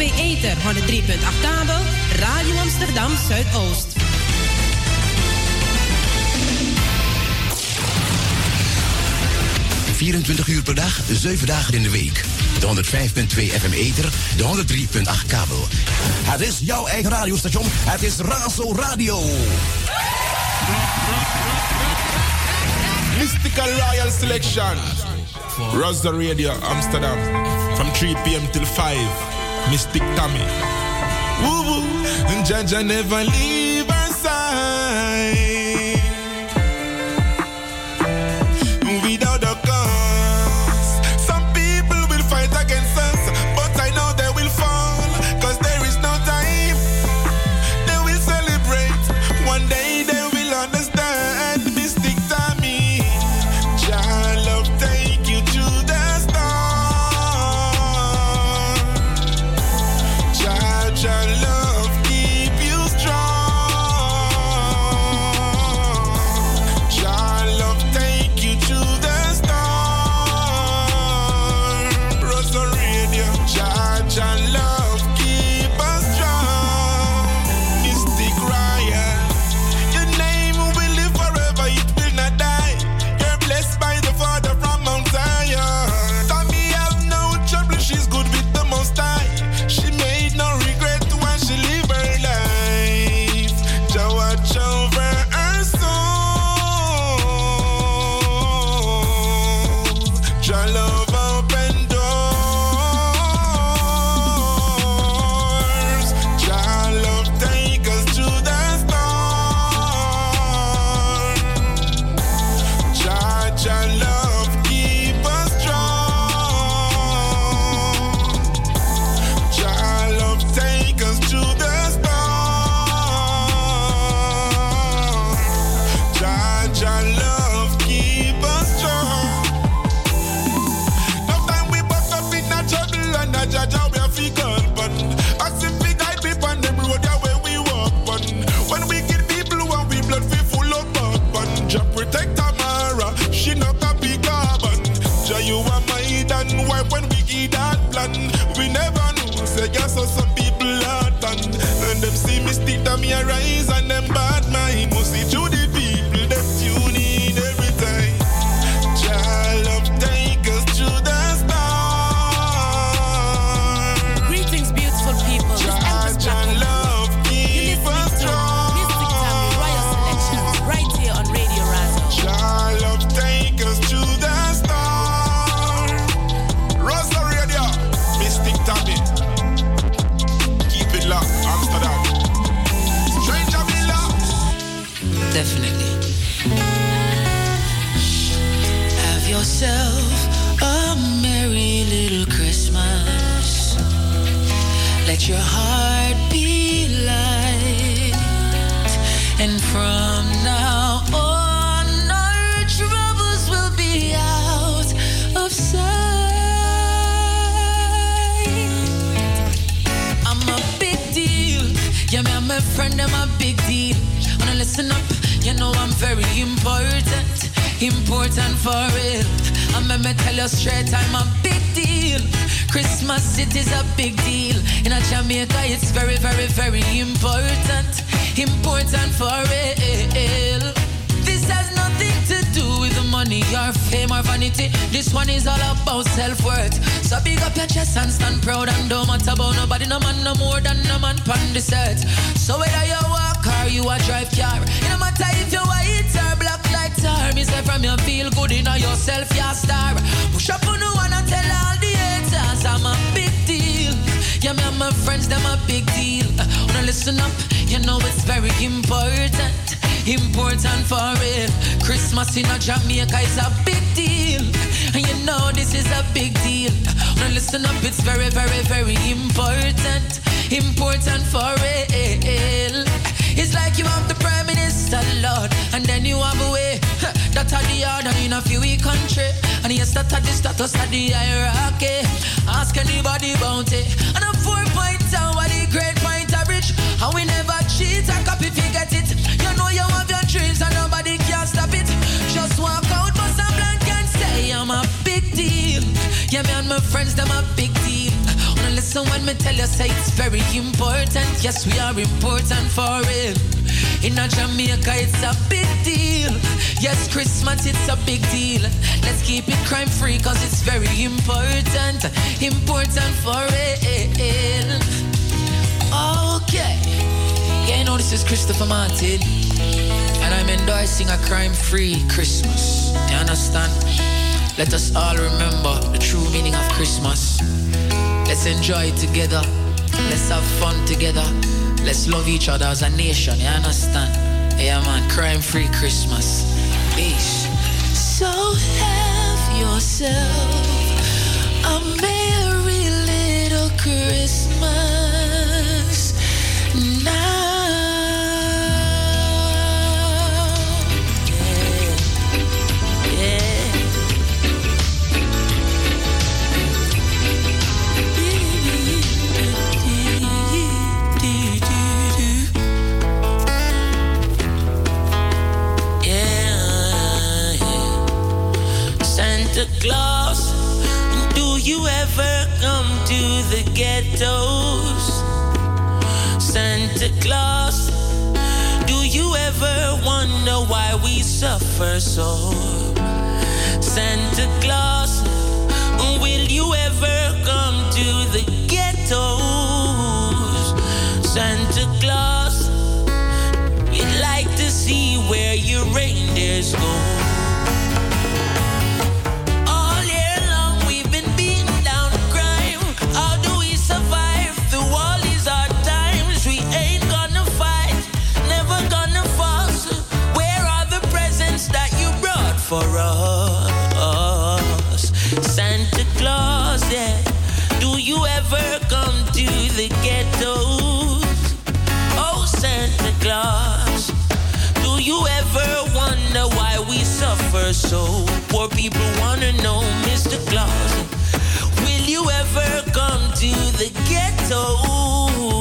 ether, 103.8 kabel, Radio Amsterdam Zuidoost. ...24 uur per dag, 7 dagen in de week. De 105.2 FM Ether, de 103.8 kabel. Het is jouw eigen radiostation. Het is Razo Radio. Mystical Royal Selection. Razo Radio Amsterdam. From 3 p.m. till 5. Mystic Tommy. Woo woo. Jaja never leave waiting for it. I'm going to tell you straight, I'm a big deal. Christmas, it is a big deal. In a Jamaica, it's very, very, very important. Important for real. This has nothing to do with money or fame or vanity. This one is all about self-worth. So big up your chest and stand proud and don't matter about nobody, no man, no more than no man pon this set. So whether you walk or you a drive car, it no matter if you are guitar. Me say from your feel good in yourself, you a star. Push up on the one and tell all the haters I'm a big deal. Yeah, me and my friends, them a big deal. Wanna listen up, you know it's very important. Important for real. Christmas in a Jamaica is a big deal. And you know this is a big deal. Wanna listen up, it's very, very, very important. Important for real. It's like you have the prime minister, Lord, and then you have a way. That are the order in a few country. And yes, that are the status of the hierarchy. Ask anybody about it. And a four point town where the great point are rich. And we never cheat and copy if you get it. You know you have your dreams and nobody can stop it. Just walk out, for some blank and say I'm a big deal. Yeah, me and my friends, them a big deal. Listen when me tell you, say it's very important. Yes, we are important for it. In a Jamaica, it's a big deal. Yes, Christmas, it's a big deal. Let's keep it crime free, cause it's very important. Important for it. Okay. Yeah, you know, this is Christopher Martin. And I'm endorsing a crime free Christmas. You understand? Let us all remember the true meaning of Christmas. Let's enjoy together. Let's have fun together. Let's love each other as a nation. You understand? Yeah, man. Crime free Christmas. Peace. So have yourself a Claus, do you ever come to the ghettos? Santa Claus, do you ever wonder why we suffer so? Santa Claus, will you ever come to the ghettos? Santa Claus, we'd like to see where your reindeers go. For us. Santa Claus, yeah. Do you ever come to the ghettos? Oh, Santa Claus. Do you ever wonder why we suffer so? Poor people wanna know, Mr. Claus. Will you ever come to the ghettos?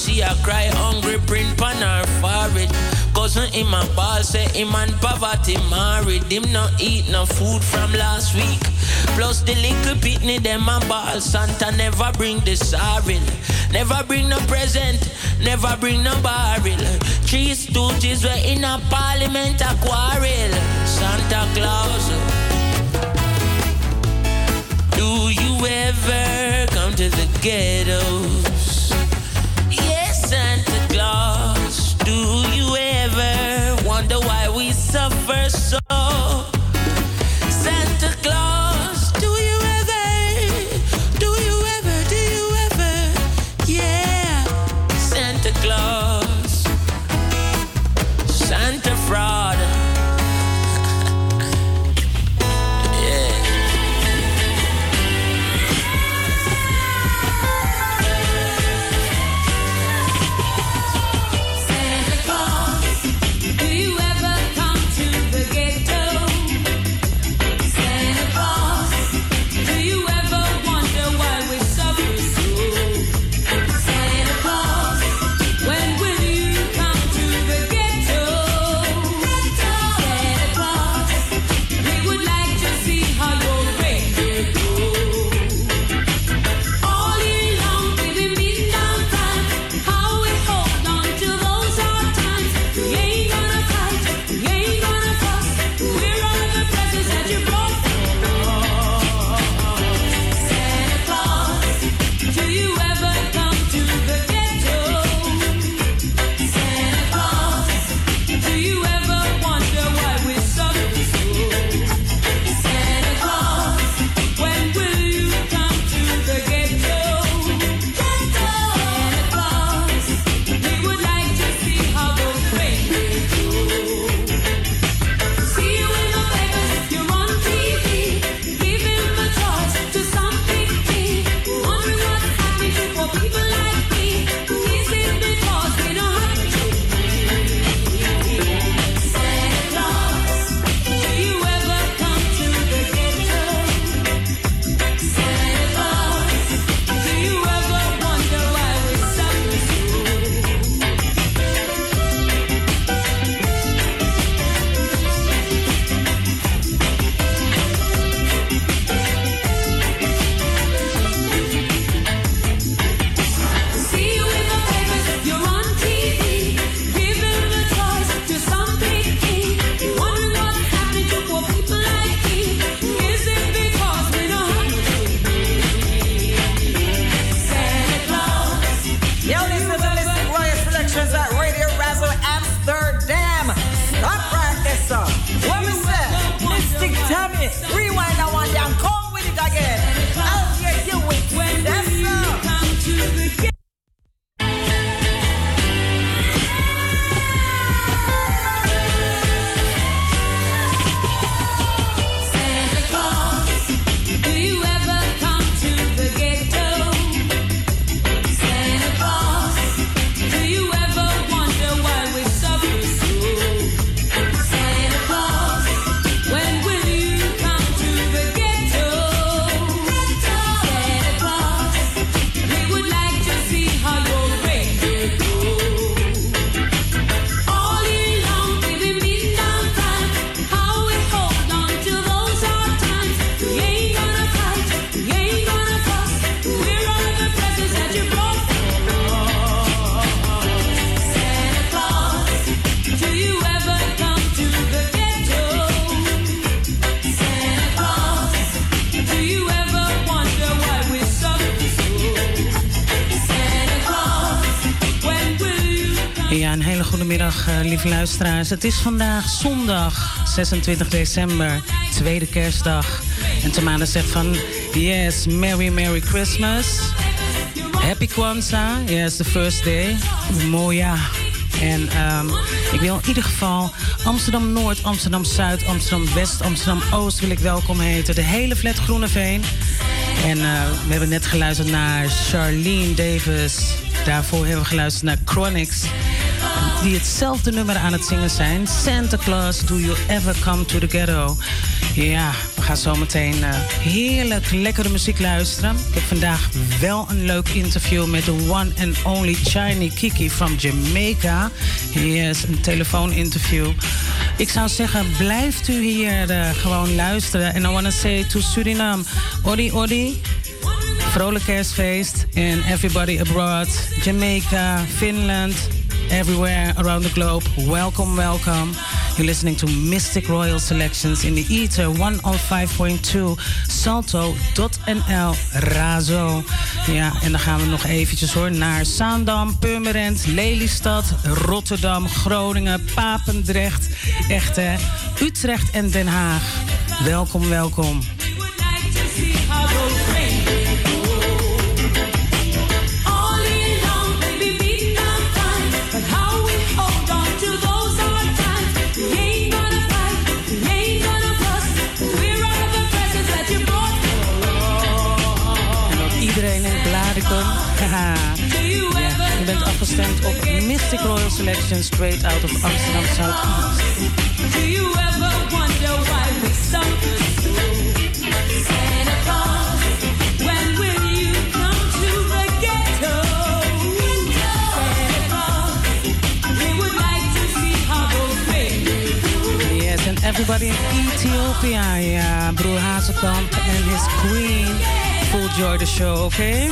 She a cry hungry, print on her forehead. Cousin in my ball say him and poverty married. Him not eat no food from last week. Plus the little pitney them a ball. Santa never bring the sorrel. Never bring no present. Never bring no barrel. Three stooges were in a parliament a quarrel. Santa Claus. Do you ever come to the ghettos? Yes, Do you ever wonder why we suffer so? Het is vandaag zondag 26 december, tweede kerstdag. En Tamara zegt van, yes, Merry Merry Christmas. Happy Kwanzaa, yes, the first day. Moja. En um, ik wil in ieder geval Amsterdam-Noord, Amsterdam-Zuid, Amsterdam-West, Amsterdam-Oost wil ik welkom heten. De hele flat Groeneveen. En uh, we hebben net geluisterd naar Charlene Davis. Daarvoor hebben we geluisterd naar Chronics die hetzelfde nummer aan het zingen zijn. Santa Claus, Do You Ever Come to the Ghetto? Ja, we gaan zo meteen uh, heerlijk lekkere muziek luisteren. Ik heb vandaag wel een leuk interview met de one and only Chiny Kiki from Jamaica. Yes, een telefooninterview. Ik zou zeggen, blijft u hier uh, gewoon luisteren. En I want to say to Suriname, odi odi. Vrolijk kerstfeest. En everybody abroad, Jamaica, Finland, everywhere around the globe. Welcome, welcome. You're listening to Mystic Royal Selections in the Ether 105.2 Salto.nl Razo. Ja, en dan gaan we nog eventjes hoor naar Zaandam, Purmerend, Lelystad, Rotterdam, Groningen, Papendrecht, Echte, Utrecht en Den Haag. Welkom, welkom. Afgestemd op Mystic Royal Selection straight out of Amsterdam Southeast. Do you ever wonder why we suffer Santa Claus, when will you come to the ghetto? Santa Claus, we would like to see how those Yes, and everybody in Ethiopia, yeah, Broer Hazekamp and his queen. Full joy the show, okay?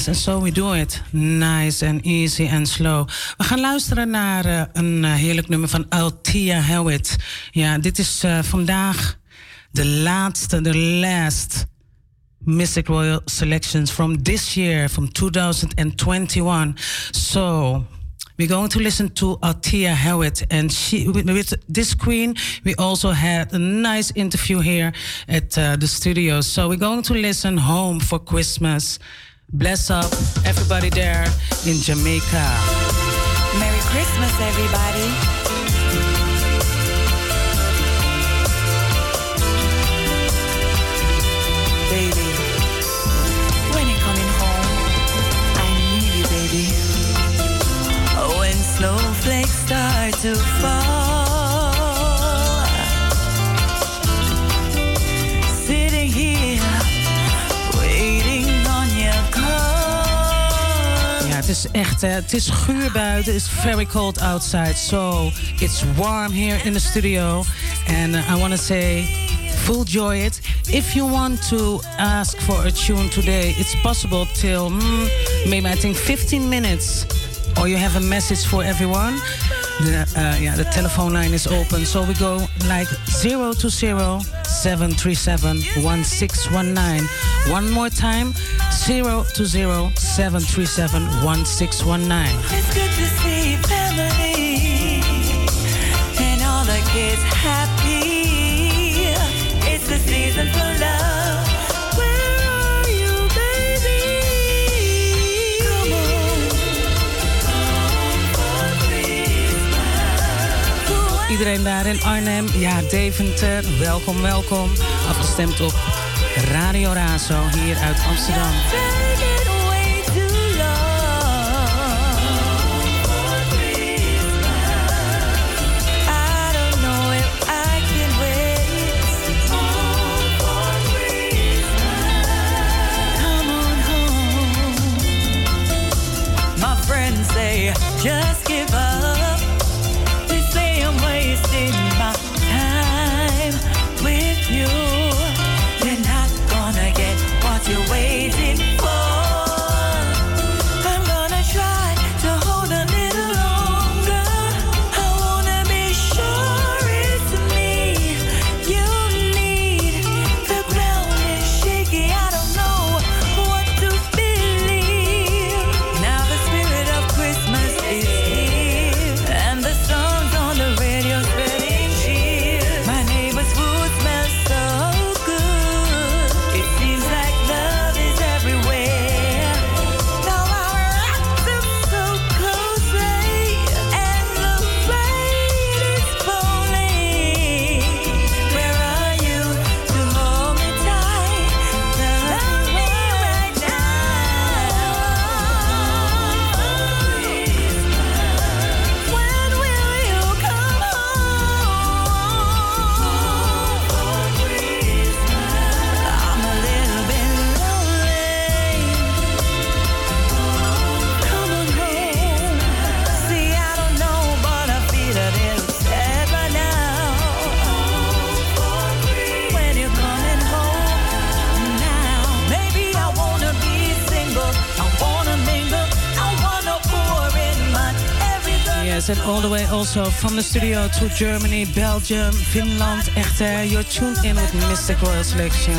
Yes, and so we do it. Nice and easy and slow. We gaan luisteren naar uh, een uh, heerlijk nummer van Althea Hewitt. Ja, dit is uh, vandaag de laatste, de last Mystic Royal selections from this year, from 2021. So we're going to listen to Althea Hewitt, and she with this queen. We also had a nice interview here at the studio. So we're going to listen "Home for Christmas." Bless up everybody there in Jamaica. Merry Christmas, everybody. Snowflakes start to fall. Is echt, het is guur buiten. It's very cold outside. So it's warm here in the studio. And uh, I want to say full joy it. If you want to ask for a tune today, it's possible till mm, maybe I think 15 minutes or you have a message for everyone, the, uh, yeah, the telephone line is open. So we go like 0 to 0 737 1619. One more time 0 to 0 737 1619. Iedereen daar in Arnhem. Ja, Deventer, welkom, welkom. Afgestemd op Radio Razo hier uit Amsterdam. just guys. And all the way also from the studio to Germany, Belgium, Finland, Echter. You're tuned in with Mystic Royal Selection.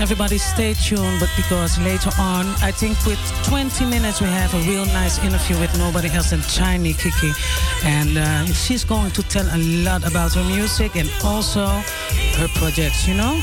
everybody stay tuned, but because later on, I think with 20 minutes, we have a real nice interview with nobody else than Shiny Kiki. And uh, she's going to tell a lot about her music and also her projects, you know?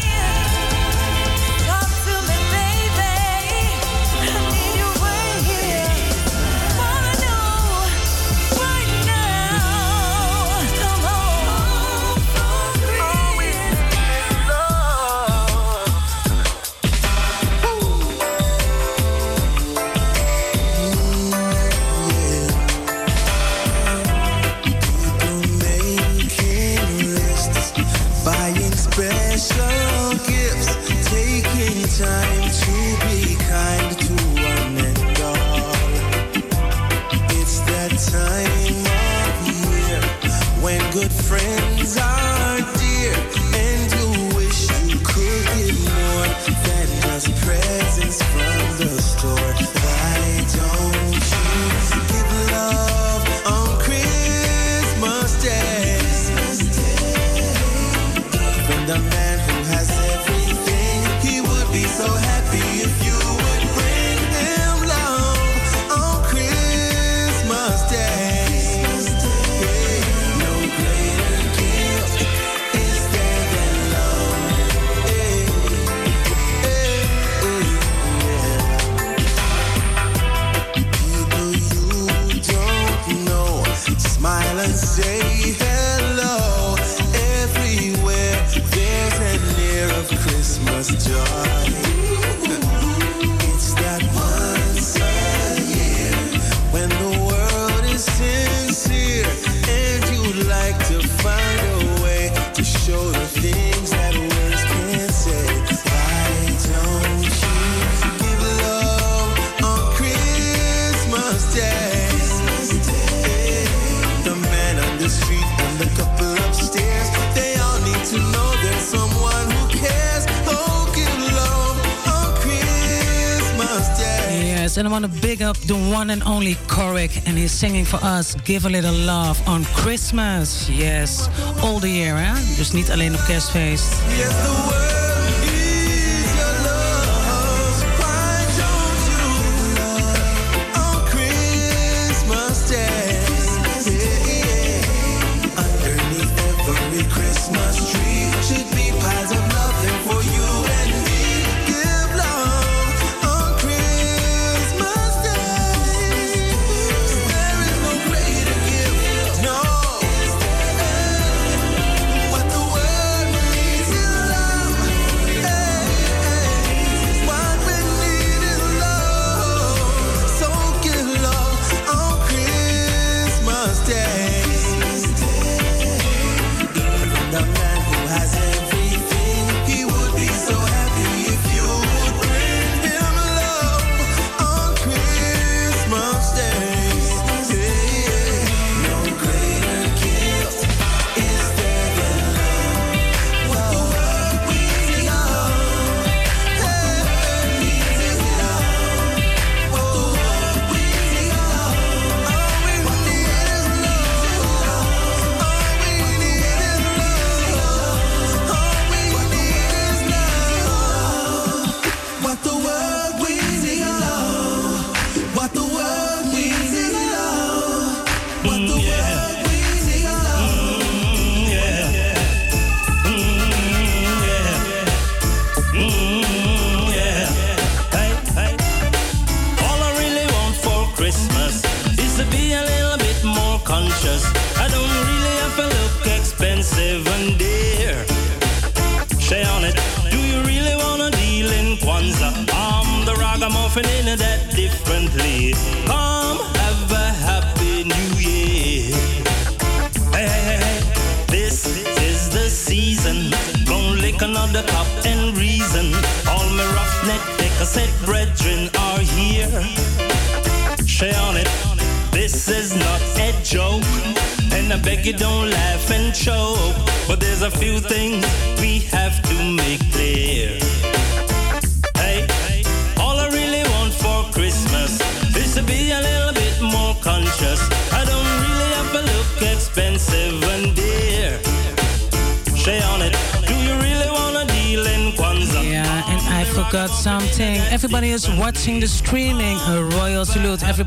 big up the one and only Corrick, and he's singing for us Give a Little Love on Christmas. Yes, all the year, eh? Just not alleen op kerstfeest. Yes, the world.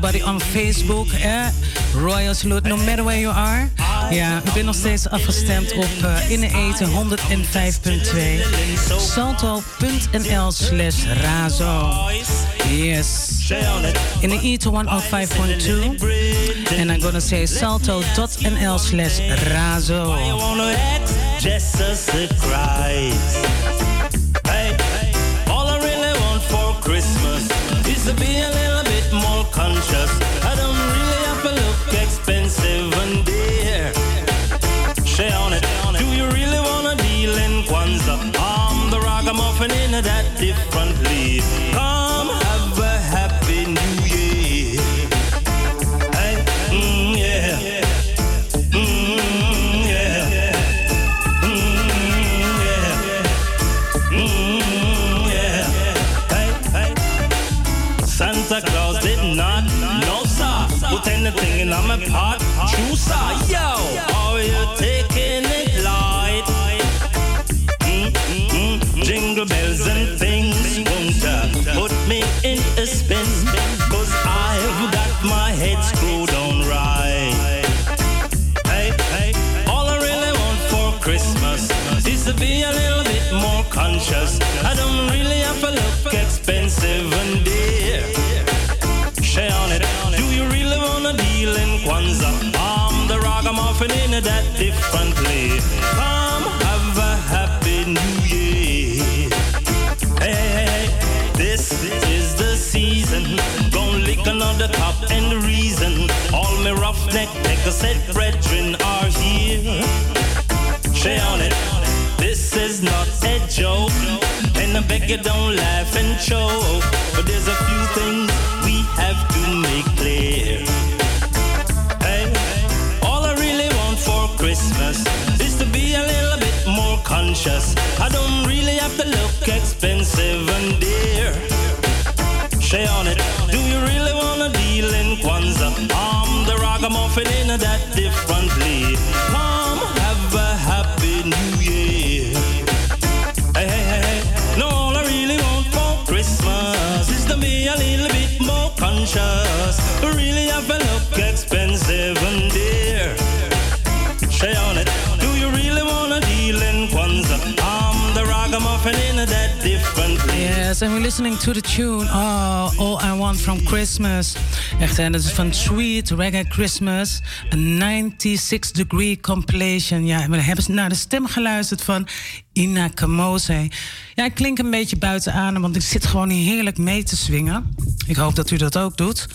Everybody on Facebook. Eh? Royal salute, no matter where you are. Ja, u bent nog steeds afgestemd op uh, in eten 105.2. Salto.nl slash razo. Yes. In the ether 105.2. And I'm gonna say salto.nl slash razo. just a surprise. Hey, all I really for Christmas is conscious. Me roughneck niggas said brethren are here. Share on it. This is not a joke. And I beg you don't laugh and choke. To the tune oh, All I Want From Christmas. Echt, en dat is van Sweet Reggae Christmas. Een 96 degree compilation. Ja, we hebben naar de stem geluisterd van Ina Kamose. Ja, ik klink een beetje buiten adem, want ik zit gewoon heerlijk mee te swingen. Ik hoop dat u dat ook doet.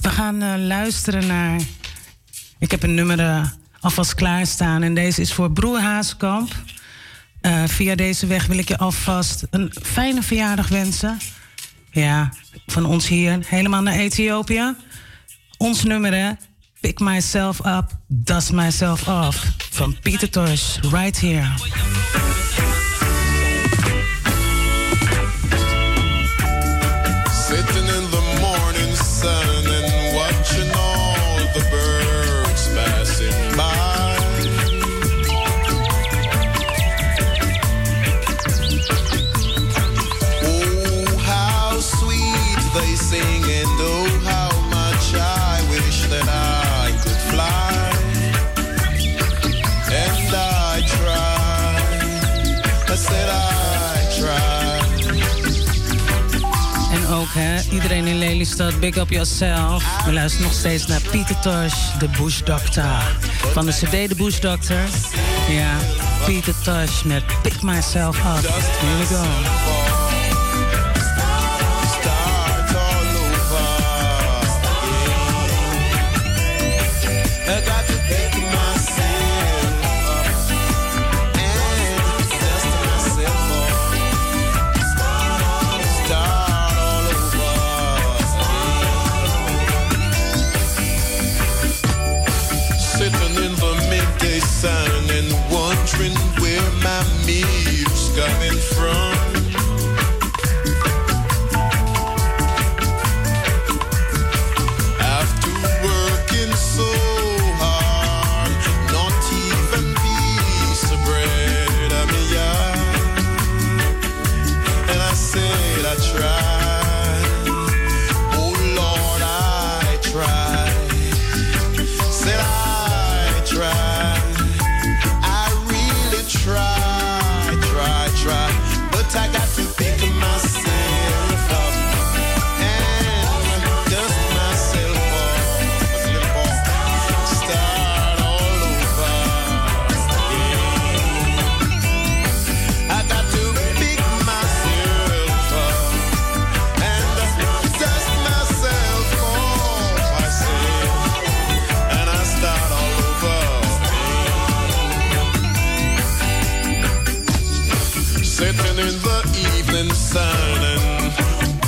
We gaan eh, luisteren naar... Ik heb een nummer eh, alvast klaarstaan. En deze is voor Broer Haaskamp. Eh, via deze weg wil ik je alvast een fijne verjaardag wensen. Ja, van ons hier helemaal naar Ethiopië. Ons nummer, hè? Pick myself up, dust myself off. Van Pieter Tosh, right here. Iedereen in Lelystad, big up yourself. We luisteren nog steeds naar Pieter Tosh, de Bush Doctor. Van de CD De Bush Doctor. Ja, Pieter Tosh met Pick Myself Up. Here we go.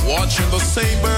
watching the same bird.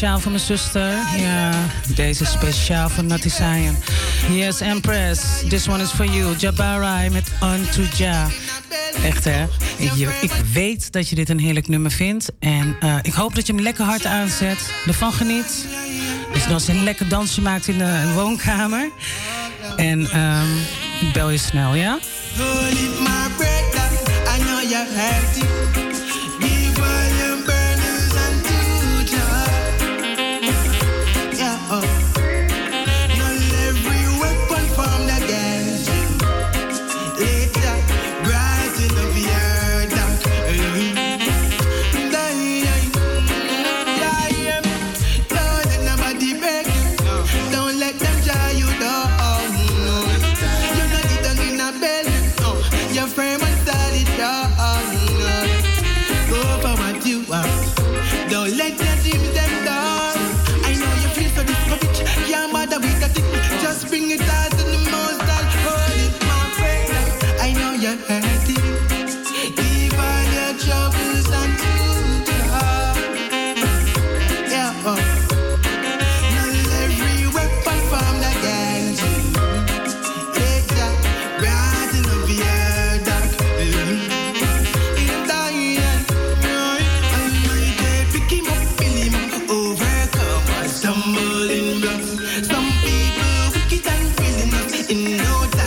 speciaal voor mijn zuster. Ja, deze is speciaal voor Natty Zion. Yes, Empress. This one is for you. Jabari met Unto Ja. Echt hè? Ik weet dat je dit een heerlijk nummer vindt. En eh, ik hoop dat je hem lekker hard aanzet. Ervan geniet. Dat je dan een lekker dansje maakt in de woonkamer. En ik bel je snel, ja? Yeah?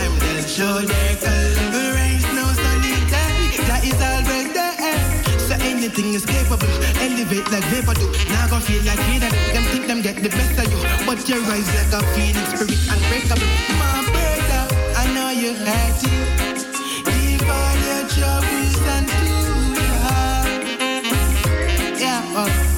time they show their color. The rain, snow, sunny day, that is always there. So anything is capable, elevate like vapor do. Now go feel like freedom. Them think them get the best of you, but you rise like a phoenix, spirit unbreakable. My brother, I know you're hurting. Keep all your troubles and do. Yeah. Oh.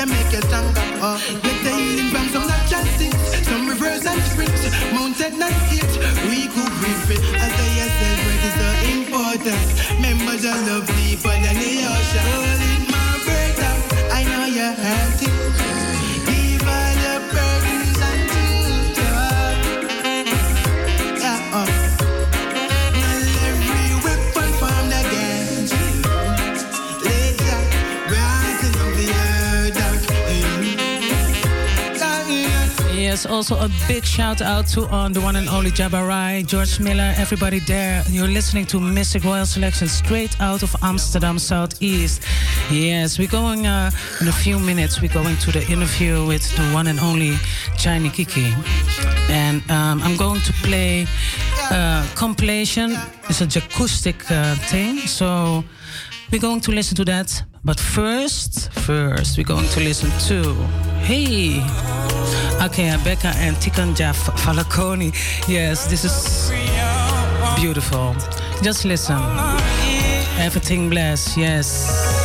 Let make you stronger. Uh. Get the healing from some natural things, some rivers and springs, mountain and could Recuperate it as I yourself, what is the importance? Members of love deeper than the ocean. Also a big shout out to on the one and only Jabari, George Miller, everybody there. You're listening to Mistic Royal Selection straight out of Amsterdam Southeast. Yes, we're going uh, in a few minutes. We're going to the interview with the one and only Chiny Kiki, and um, I'm going to play uh, compilation. It's a acoustic uh, thing, so we're going to listen to that. But first, first we're going to listen to Hey. Okay, Becca and Tiken Jah F- Fakoly. Yes, this is beautiful. Just listen. Everything blessed, yes.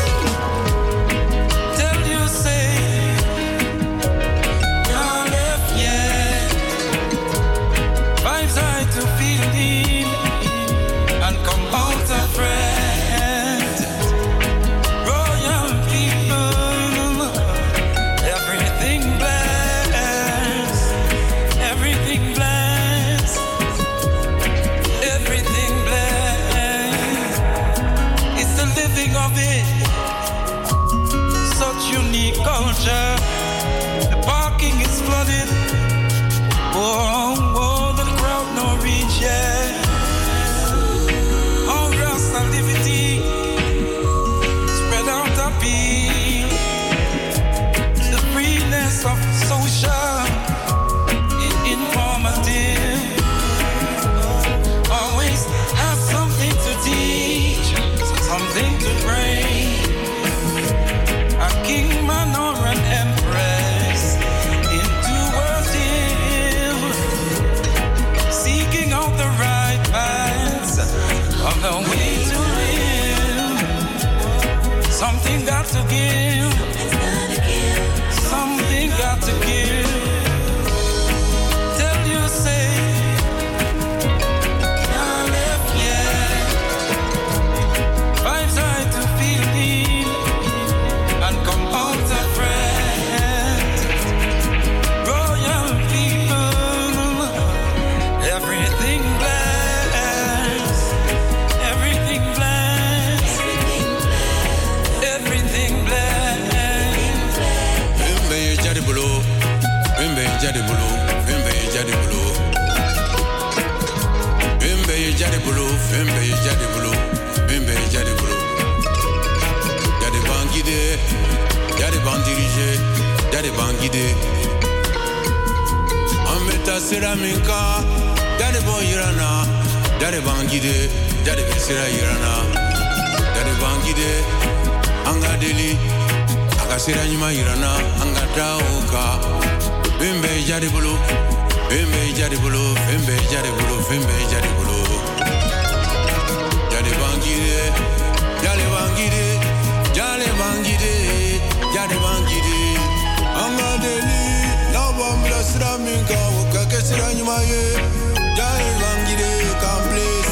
To give. boulot, une de boulot, une de boulot. Une de boulot, de boulot, de. Y'a de minka, Angadeli ka sira ɲuman yirana, an ka da o kan. Fɛn bɛɛ ye jadi bolo, fɛn bɛɛ ye jadi bolo, fɛn bɛɛ ye jadi bolo, fɛn bɛɛ ye jadi bolo. Guidé, jadi ban ban guidé, jadi ban guidé. An ka deli, n'aw b'an bila sira min kan, o ka kɛ sira ɲuman ye. Ban guidé, kan place.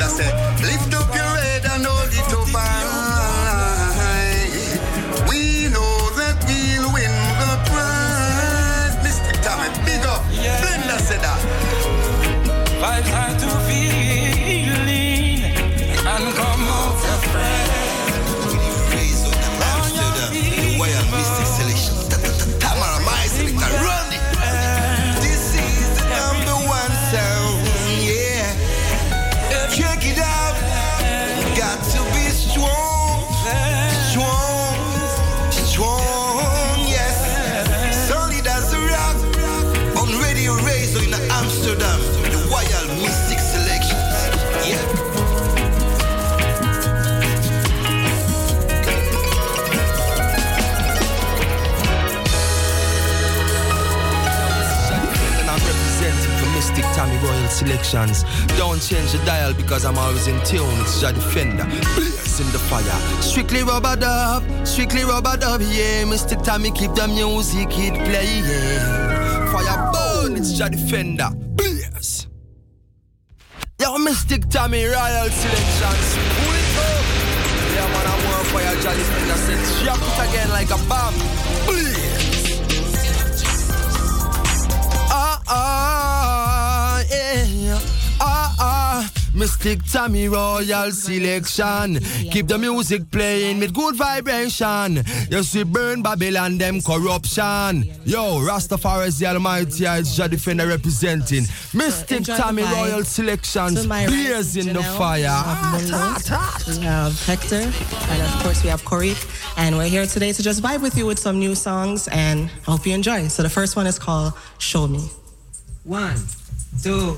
Eh, what Don't change the dial because I'm always in tune. It's your defender. Blaze in the fire. Strictly rubber dub, strictly rubber dub, yeah. Mr. Tommy, keep the music, keep playing. Fire burn, it's your defender. Blaze. Yo, Mistic Tommy, Royal Selections. It. Yeah, man, I want fire, Jolly Defender. Said, drop it again like a bomb. Ah. Mistic Tommy Royal Selection. Keep the music playing with good vibration. You see, burn Babylon, them corruption. Yo, Rastafari the Almighty, it's your defender representing. Mystic enjoy the Tommy. Royal Selections. To in the fire. we have Mundo, We have Hector, and of course we have Corey. And we're here today to just vibe with you with some new songs and hope you enjoy. So the first one is called Show Me. One, two.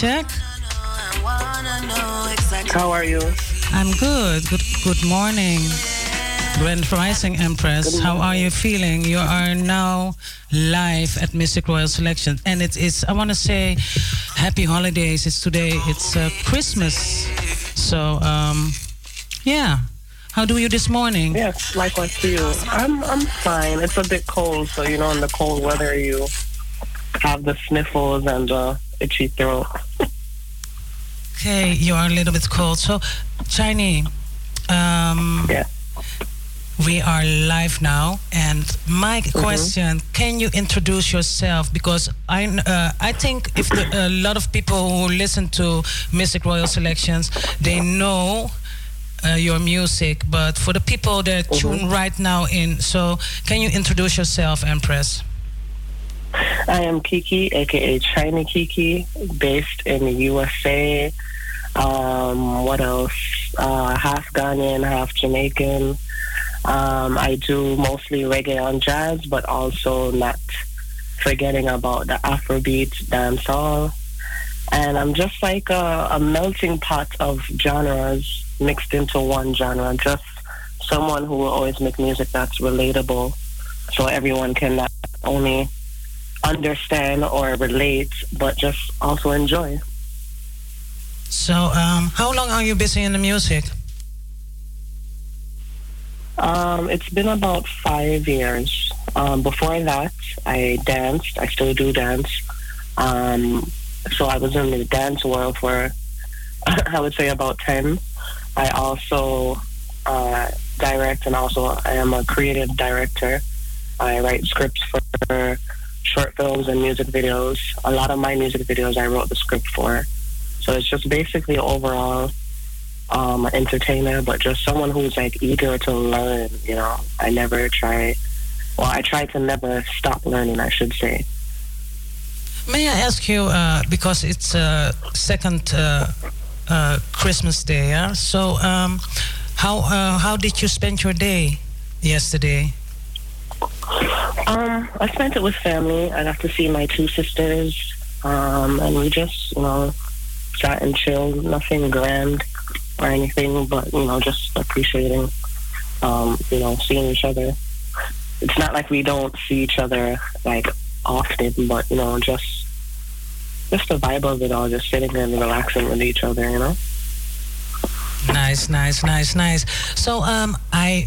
Check. How are you? I'm good. Good good morning. Grand Rising Empress, how are you feeling? You are now live at Mistic Royal Selection, and it is. I want to say, happy holidays. It's today. It's uh, Christmas, so um, yeah. How do you this morning? Yes, likewise to you. I'm I'm fine. It's a bit cold, so you know, in the cold weather, you have the sniffles and uh, itchy throat. Okay, you are a little bit cold. So, Chinese, um, we are live now, and my question: Can you introduce yourself? Because I, uh, I think if the, a lot of people who listen to Mistic Royal Selections, they know uh, your music, but for the people that tune right now in, so can you introduce yourself, Empress? I am Kiki, aka China Kiki, based in the USA. Um, what else? Uh, half Ghanaian, half Jamaican. Um, I do mostly reggae and jazz, but also not forgetting about the Afrobeat dancehall. And I'm just like a, a melting pot of genres mixed into one genre. Just someone who will always make music that's relatable, so everyone can not only understand or relate, but just also enjoy. So, um, how long are you busy in the music? Um, it's been about five years. Um, before that, I danced. I still do dance. Um, so I was in the dance world for, I would say, about 10. I also uh, direct and also I am a creative director. I write scripts for short films and music videos. A lot of my music videos I wrote the script for. So it's just basically overall um, entertainer, but just someone who's like eager to learn. You know, I never try. Well, I try to never stop learning. I should say. May I ask you, uh, because it's uh, second uh, uh, Christmas Day, yeah? So, um, how uh, how did you spend your day yesterday? Um, I spent it with family. I got to see my two sisters, um, and we just, you know, sat and chilled. Nothing grand or anything, but you know, just appreciating, um, you know, seeing each other. It's not like we don't see each other like often, but you know, just just the vibe of it all, just sitting and relaxing with each other, you know. Nice, nice, nice, nice. So, um, I,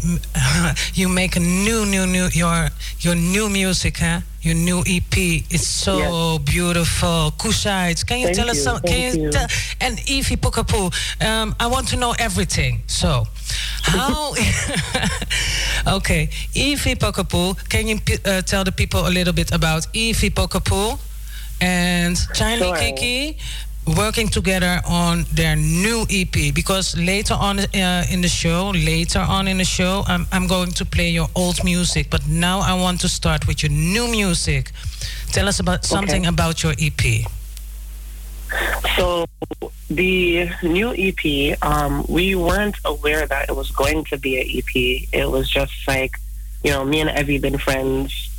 you make a new, new, new your your new music, huh? Your new EP. It's so beautiful. Kushites. Can you Thank tell us you, some? Can thank you, you. tell? And Evie Pokapu. Um, I want to know everything. So, how? okay, Evie Pokapu. Can you uh, tell the people a little bit about Evie Pokapu and China Sure. Kiki? Working together on their new EP because later on uh, in the show, later on in the show, I'm, I'm going to play your old music, but now I want to start with your new music. Tell us about something about your EP. So the new EP, um, we weren't aware that it was going to be an EP. It was just like, you know, me and Evie been friends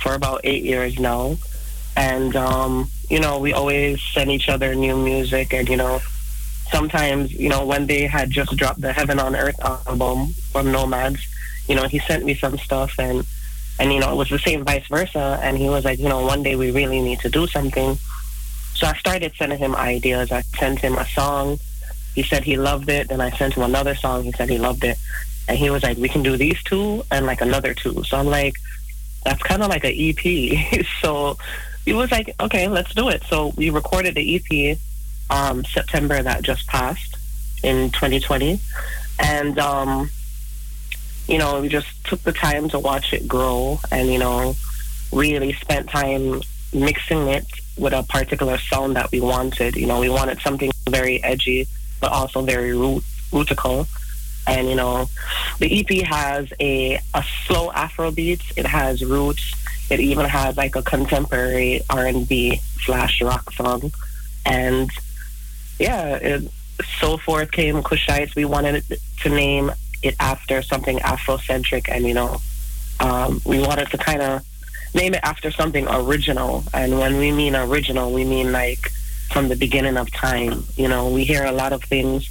for about eight years now, and um, you know, we always send each other new music, and you know, sometimes, you know, when they had just dropped the Heaven on Earth album from Nomads, you know, he sent me some stuff, and and you know, it was the same vice versa, and he was like, you know, one day we really need to do something. So I started sending him ideas. I sent him a song. He said he loved it. Then I sent him another song. He said he loved it. And he was like, we can do these two and like another two. So I'm like, that's kind of like an EP. so he was like, okay, let's do it. So we recorded the EP um, September that just passed in 2020. And, um, you know, we just took the time to watch it grow and, you know, really spent time mixing it with a particular sound that we wanted. You know, we wanted something very edgy, but also very root, rootical. And, you know, the EP has a, a slow Afro beat. It has roots. It even has like a contemporary R&B slash rock song. And yeah, it, so forth came Kushites. We wanted to name it after something Afrocentric, and you know, um, we wanted to kind of name it after something original. And when we mean original, we mean like from the beginning of time. You know, we hear a lot of things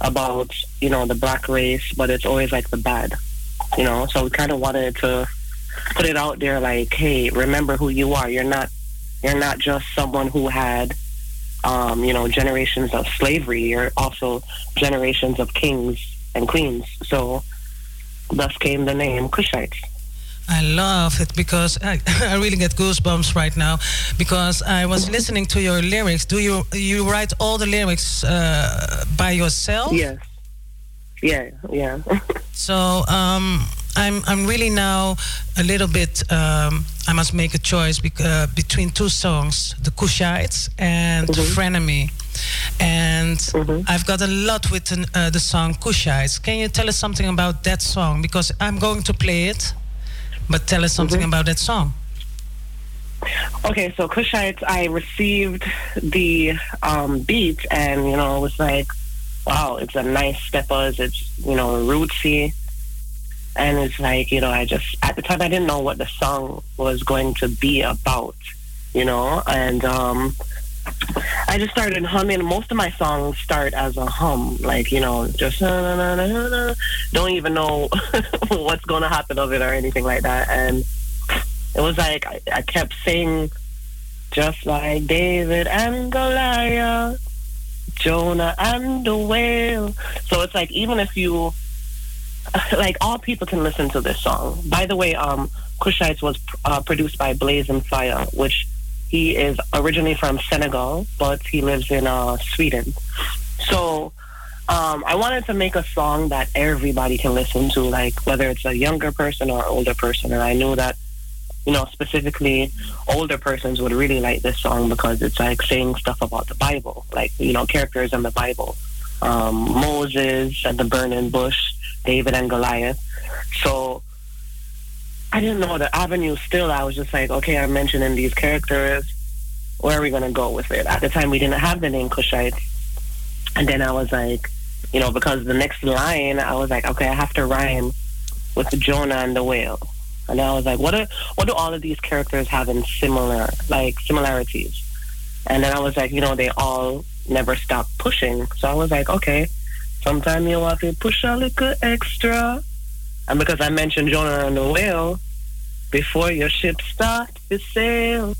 about you know the black race, but it's always like the bad. You know, so we kind of wanted to put it out there, like, hey, remember who you are. You're not you're not just someone who had um, you know, generations of slavery. You're also generations of kings and queens. So thus came the name Kushites. I love it because I, I really get goosebumps right now because I was listening to your lyrics. Do you you write all the lyrics uh, by yourself? Yes. Yeah, yeah. So um, I'm I'm really now a little bit. Um, I must make a choice bec- uh, between two songs: the Kushites and Frenemy. And I've got a lot with the, uh, the song Kushites. Can you tell us something about that song? Because I'm going to play it, but tell us something about that song. Okay, so Kushites, I received the um, beat and, you know, it was like, wow, it's a nice steppers, it's, you know, rootsy. And it's like, you know, I just, at the time, I didn't know what the song was going to be about, you know, and um, I just started humming. Most of my songs start as a hum, like, you know, just don't even know what's going to happen of it or anything like that. And it was like I, I kept saying just like David and Goliath, Jonah and the whale. So it's like even if you like all people can listen to this song. By the way, um Kushites was uh, produced by Blazing Fire, which he is originally from Senegal, but he lives in uh, Sweden. So um, I wanted to make a song that everybody can listen to, like whether it's a younger person or older person. And I knew that you know, specifically older persons would really like this song because it's like saying stuff about the Bible, like, you know, characters in the Bible. Um, Moses and the burning bush, David and Goliath. So I didn't know the avenue still. I was just like, okay, I'm mentioning these characters. Where are we going to go with it? At the time, we didn't have the name Kushite. And then I was like, you know, because the next line, I was like, okay, I have to rhyme with Jonah and the whale. And I was like, what are what do all of these characters have in similar like similarities? And then I was like, you know, they all never stop pushing. So I was like, okay, sometimes you have to push a little extra. And because I mentioned Jonah and the whale, before your ship starts to sail.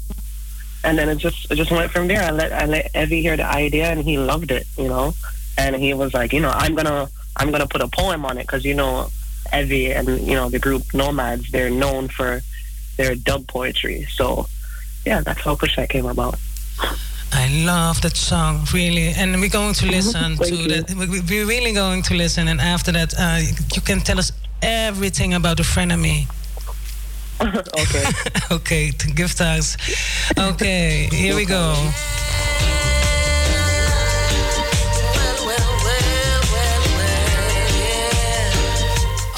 And then it just it just went from there. I let I let Evie hear the idea and he loved it, you know. And he was like, you know, I'm gonna I'm gonna put a poem on it because you know Evie and you know the group Nomads, they're known for their dub poetry. So yeah, that's how Push That came about. I love that song, really. And we're going to listen to you. that. we- We're really going to listen. And after that, uh, you can tell us everything about the frenemy. okay. okay, to give thanks. Okay, here we go.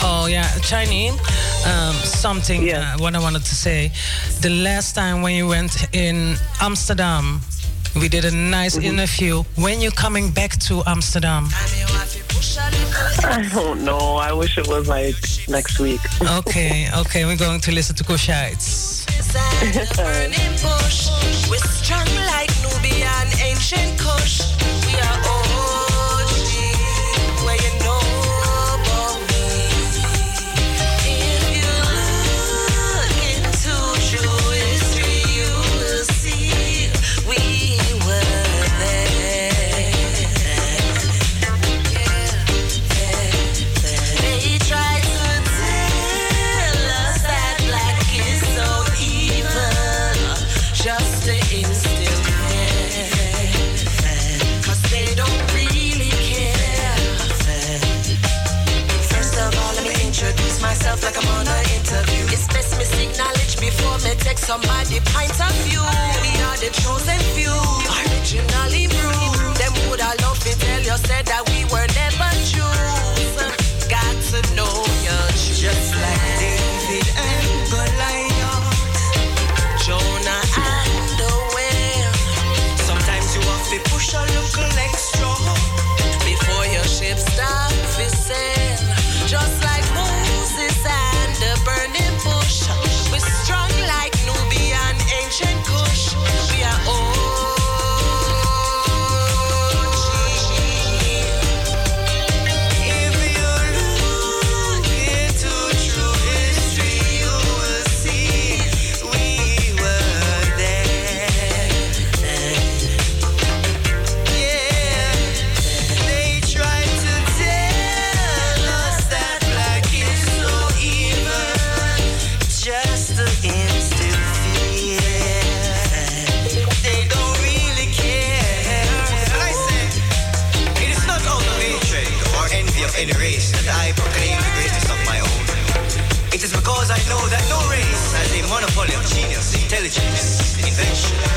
Oh yeah, Chinese. Um, something uh, what I wanted to say. The last time when you went in Amsterdam, we did a nice mm-hmm. interview. When you coming back to Amsterdam? I don't know. I wish it was like next week. Okay, okay, we're going to listen to Kushites. burning bush. We're strong like Nubian ancient Kush. Interview. Me knowledge before me take somebody point of view. We are the chosen few, originally brewed. Them would I love to tell you said that we were never Jews. Got to know truth. Just like David and Goliath, Jonah and the whale. Sometimes you have to push a little extra before your ship starts to sail. Intelligence, invention.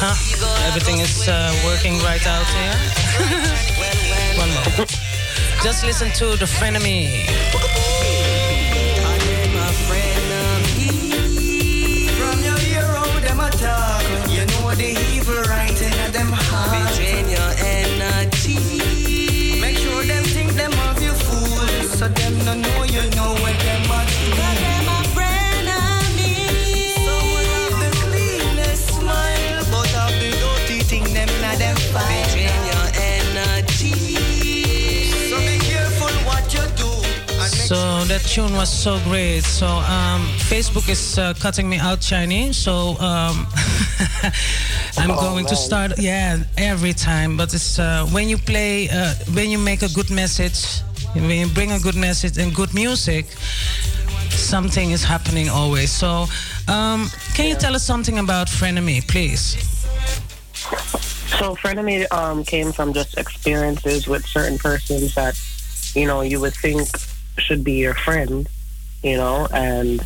Huh? Everything is uh, working right out here. one moment. Just listen to the frenemy. Tune was so great. So um, Facebook is uh, cutting me out, Chinese. So um, I'm Oh, going to start. Yeah, every time. But it's uh, when you play, uh, when you make a good message, when you bring a good message and good music, something is happening always. So um, can you tell us something about Frenemy, please? So frenemy um, came from just experiences with certain persons that, you know, you would think should be your friend, you know, and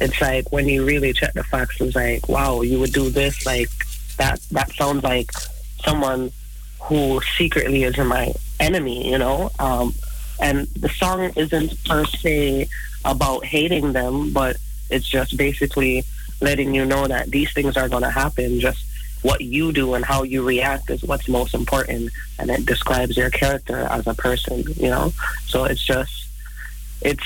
it's like when you really check the facts, it's like, wow, you would do this, like that. That sounds like someone who secretly is my enemy, you know. Um, and the song isn't per se about hating them, but it's just basically letting you know that these things are going to happen. Just what you do and how you react is what's most important, and it describes your character as a person. You know, so it's just it's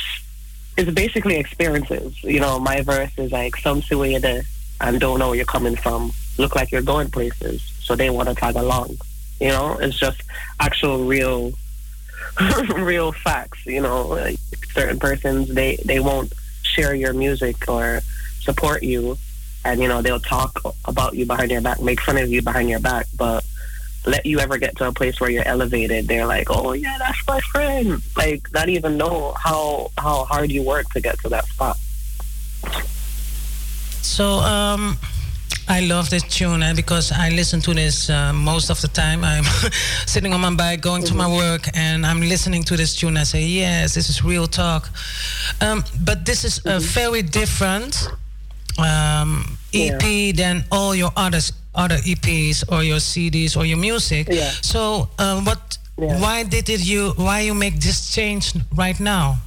it's basically experiences. You know, my verse is like some you're there and don't know where you're coming from. Look like you're going places, so they want to tag along. You know, it's just actual real real facts. You know, like certain persons they they won't share your music or support you, and you know they'll talk about you behind your back, make fun of you behind your back, but let you ever get to a place where you're elevated, they're like, "Oh yeah, that's my friend." Like, not even know how how hard you work to get to that spot. So um, I love this tune eh, because I listen to this uh, most of the time. I'm sitting on my bike going to my work and I'm listening to this tune. I say, yes, this is real talk. Um, but this is a very different um, EP than all your others, other EPs or your CDs or your music. Yeah. So uh, what? Why did it you? Why you make this change right now?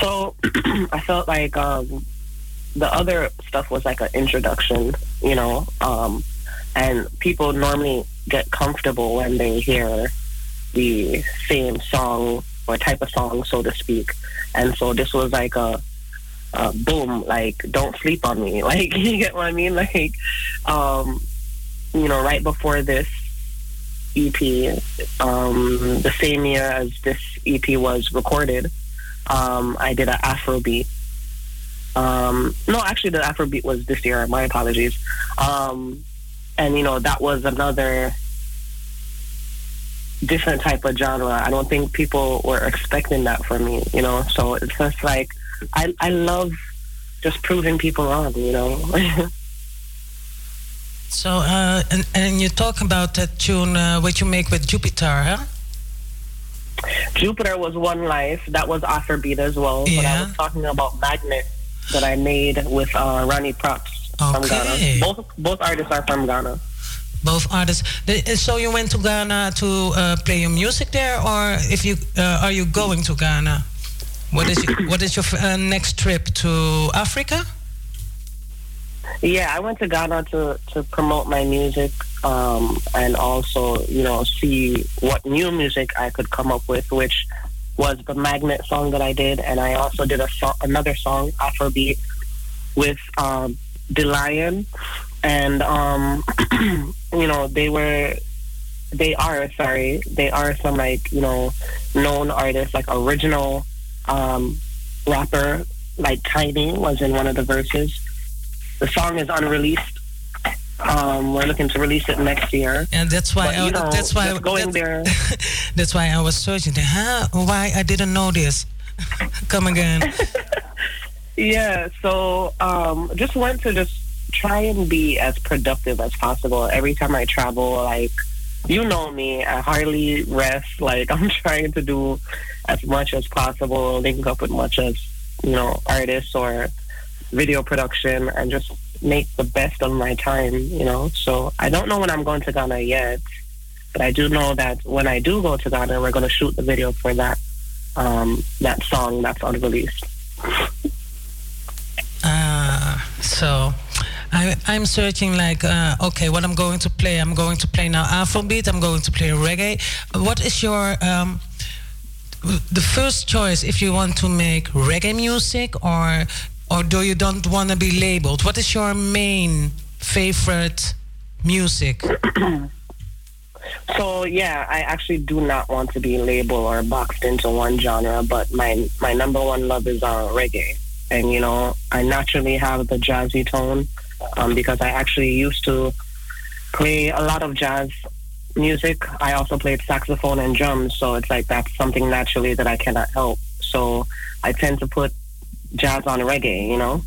So I felt like um, the other stuff was like an introduction, you know, um, and people normally get comfortable when they hear the same song or type of song, so to speak. And so this was like a, a boom, like don't sleep on me, like you get what I mean, like, um, you know, right before this EP, um, the same year as this EP was recorded um, I did an Afrobeat. Um, no, actually, the Afrobeat was this year. My apologies. Um, and you know that was another different type of genre. I don't think people were expecting that from me. You know, so it's just like I I love just proving people wrong. You know. So uh, and and you talk about that tune uh, what you make with Jupiter, huh? Jupiter was One Life. That was Afrobeat as well. But I was talking about Magnet that I made with uh, Ronnie Props from Okay. Ghana. Both both artists are from Ghana. Both artists. So you went to Ghana to uh, play your music there, or if you uh, are you going to Ghana? What is your, what is your uh, next trip to Africa? Yeah, I went to Ghana to, to promote my music um, and also, you know, see what new music I could come up with, which was the Magnet song that I did. And I also did a so- another song, Afrobeat, with um, The Lion. And, um, you know, they were, they are, sorry, they are some, like, you know, known artists, like original um, rapper, like Tiny was in one of the verses. The song is unreleased. Um, we're looking to release it next year. And that's why But, I, know, that's why going there. that's why I was searching. Huh? Why I didn't know this? Come again. Yeah, so um, just want to just try and be as productive as possible. Every time I travel, like you know me, I hardly rest. Like I'm trying to do as much as possible, link up with much as you know artists or video production, and just make the best of my time. You know, so I don't know when I'm going to Ghana yet, but I do know that when I do go to Ghana, we're going to shoot the video for that um, that song that's unreleased. Uh, so I, I'm searching like, uh, okay, what I'm going to play. I'm going to play now Afrobeat. I'm going to play reggae. What is your um, the first choice if you want to make reggae music or or do you don't want to be labeled? What is your main favorite music? So yeah, I actually do not want to be labeled or boxed into one genre, but my my number one love is uh, reggae, and you know I naturally have the jazzy tone um, because I actually used to play a lot of jazz music. I also played saxophone and drums, so it's like that's something naturally that I cannot help. So I tend to put jazz on reggae, you know.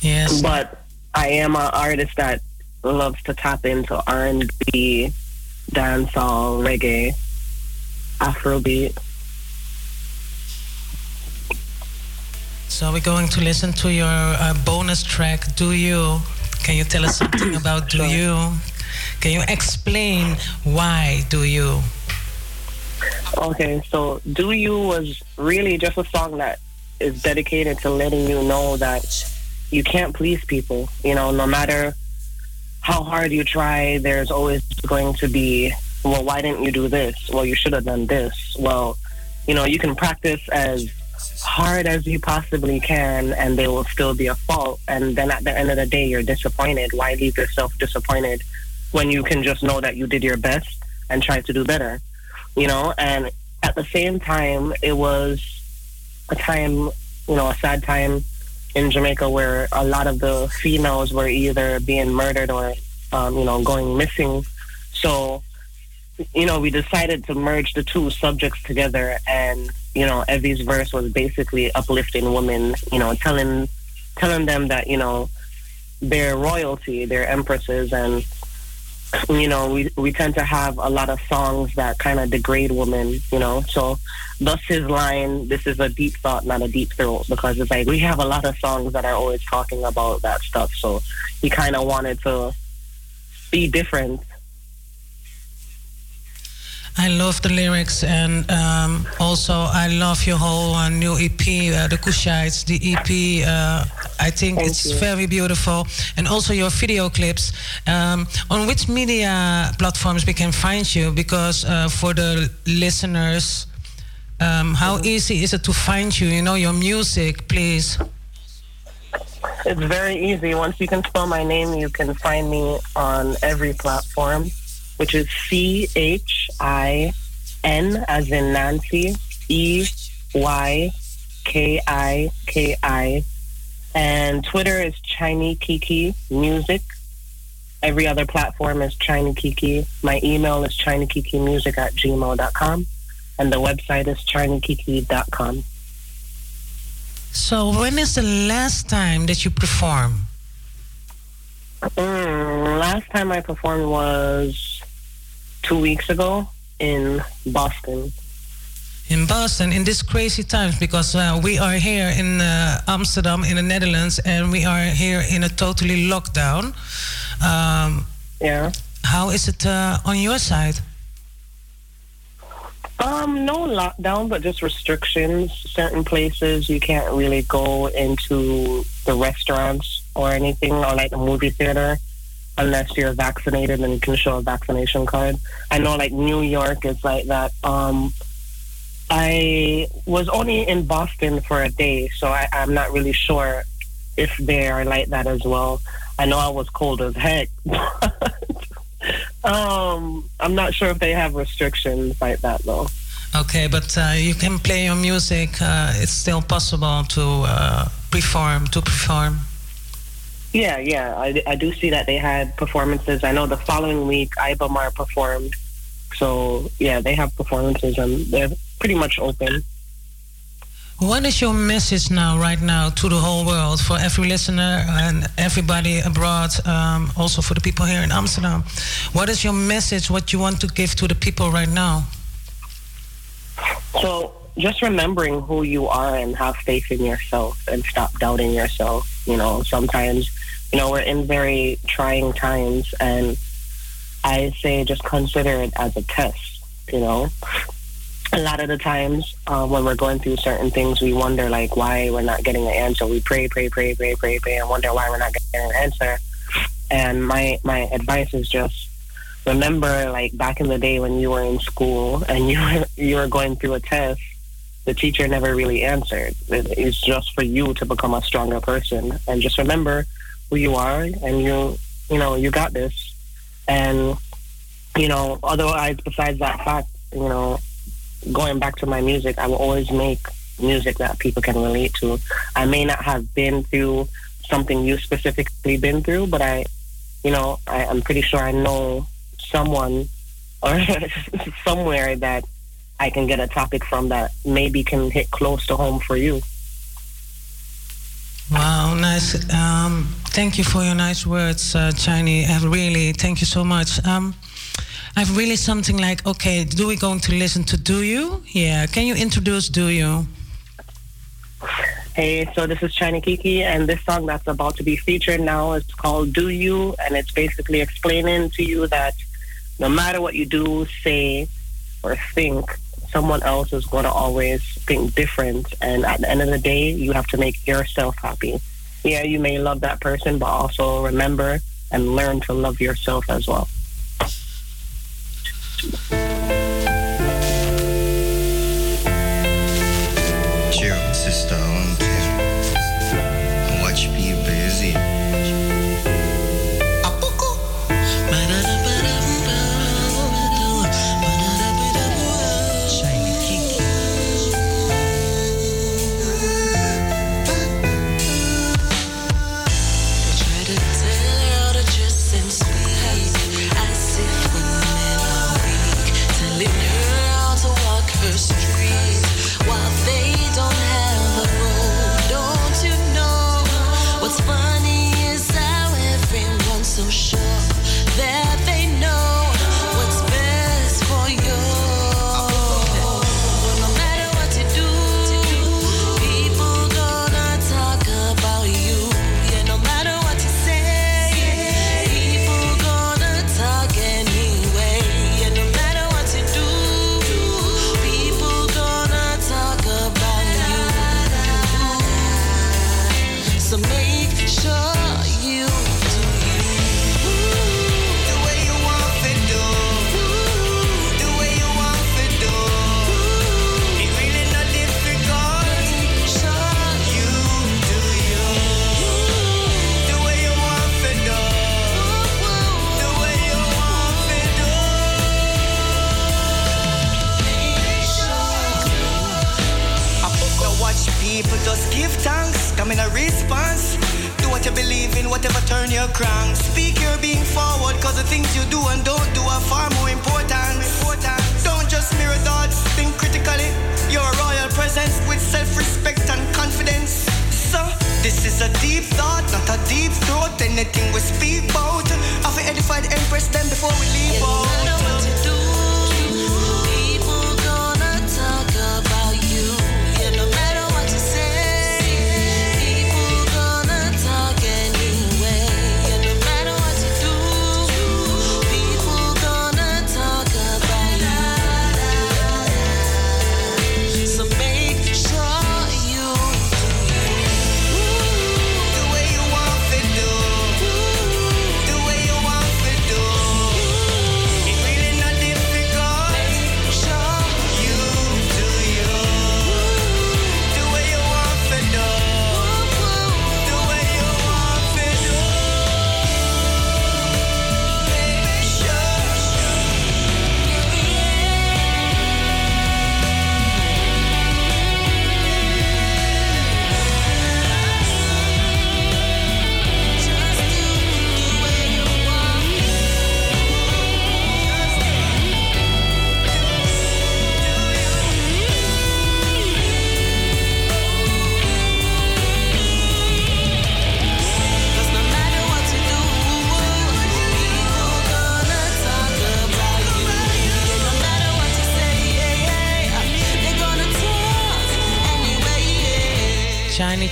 Yes. But I am an artist that loves to tap into R and B, dancehall, reggae, Afrobeat. So we're going to listen to your uh, bonus track, Do You? Can you tell us something about Do You? Can you explain why Do You? Okay, so Do You was really just a song that is dedicated to letting you know that you can't please people. You know, no matter how hard you try, there's always going to be, well, why didn't you do this? Well, you should have done this. Well, you know, you can practice as hard as you possibly can and there will still be a fault. And then at the end of the day, you're disappointed. Why leave yourself disappointed when you can just know that you did your best and try to do better? You know, and at the same time, it was a time, you know, a sad time in Jamaica where a lot of the females were either being murdered or, um, you know, going missing. So, you know, we decided to merge the two subjects together, and you know, Evie's verse was basically uplifting women, you know, telling telling them that you know they're royalty, they're empresses, and you know, we we tend to have a lot of songs that kind of degrade women, you know. So, thus his line, "This is a deep thought, not a deep throat," because it's like we have a lot of songs that are always talking about that stuff. So, he kind of wanted to be different. I love the lyrics and um, also I love your whole uh, new EP, uh, The Kushites, the EP. Uh, I think Thank it's you. very beautiful. And also your video clips. Um, on which media platforms we can find you? Because uh, for the listeners, um, how easy is it to find you? You know, your music, please. It's very easy. Once you can spell my name, you can find me on every platform, which is C H I N as in Nancy, E Y K I K I. And Twitter is Chinese Kiki Music. Every other platform is Chiney Kiki. My email is ChineyKikiMusic at gmail.com. And the website is ChineyKiki.com. So when is the last time that you perform? Mm, last time I performed was two weeks ago in Boston. in Boston in these crazy times because uh, we are here in uh, Amsterdam in the Netherlands and we are here in a totally lockdown. Um, yeah. How is it uh, on your side? Um, no lockdown, but just restrictions. Certain places you can't really go into the restaurants or anything, or like the movie theater, unless you're vaccinated and you can show a vaccination card. I know, like New York is like that. Um, I was only in Boston for a day, so I, I'm not really sure if they are like that as well. I know I was cold as heck. um, I'm not sure if they have restrictions like that though. Okay, but uh, you can play your music. Uh, it's still possible to uh, perform. To perform. Yeah, yeah, I, I do see that they had performances. I know the following week Ibamar performed, so yeah, they have performances and they're pretty much open. What is your message now, right now, to the whole world, for every listener and everybody abroad, um, also for the people here in Amsterdam? What is your message? What you want to give to the people right now? So just remembering who you are and have faith in yourself and stop doubting yourself. You know, sometimes, you know, we're in very trying times and I say just consider it as a test, you know. A lot of the times uh, when we're going through certain things, we wonder like why we're not getting an answer. We pray, pray, pray, pray, pray, pray, and wonder why we're not getting an answer. And my my advice is just remember like back in the day when you were in school and you were you were going through a test the teacher never really answered It- it's just for you to become a stronger person and just remember who you are and you you know you got this and you know otherwise besides that fact you know going back to my music i will always make music that people can relate to i may not have been through something you specifically been through but i you know I, i'm pretty sure i know someone or somewhere that I can get a topic from that maybe can hit close to home for you. Wow, nice. Um, thank you for your nice words, uh, Chiney. I really, thank you so much. Um, I've really something like, okay, do we going to listen to Do You? Yeah, can you introduce Do You? Hey, so this is Chiney Kiki, and this song that's about to be featured now is called Do You, and it's basically explaining to you that no matter what you do, say, or think, someone else is going to always think different. And at the end of the day, you have to make yourself happy. Yeah, you may love that person, but also remember and learn to love yourself as well.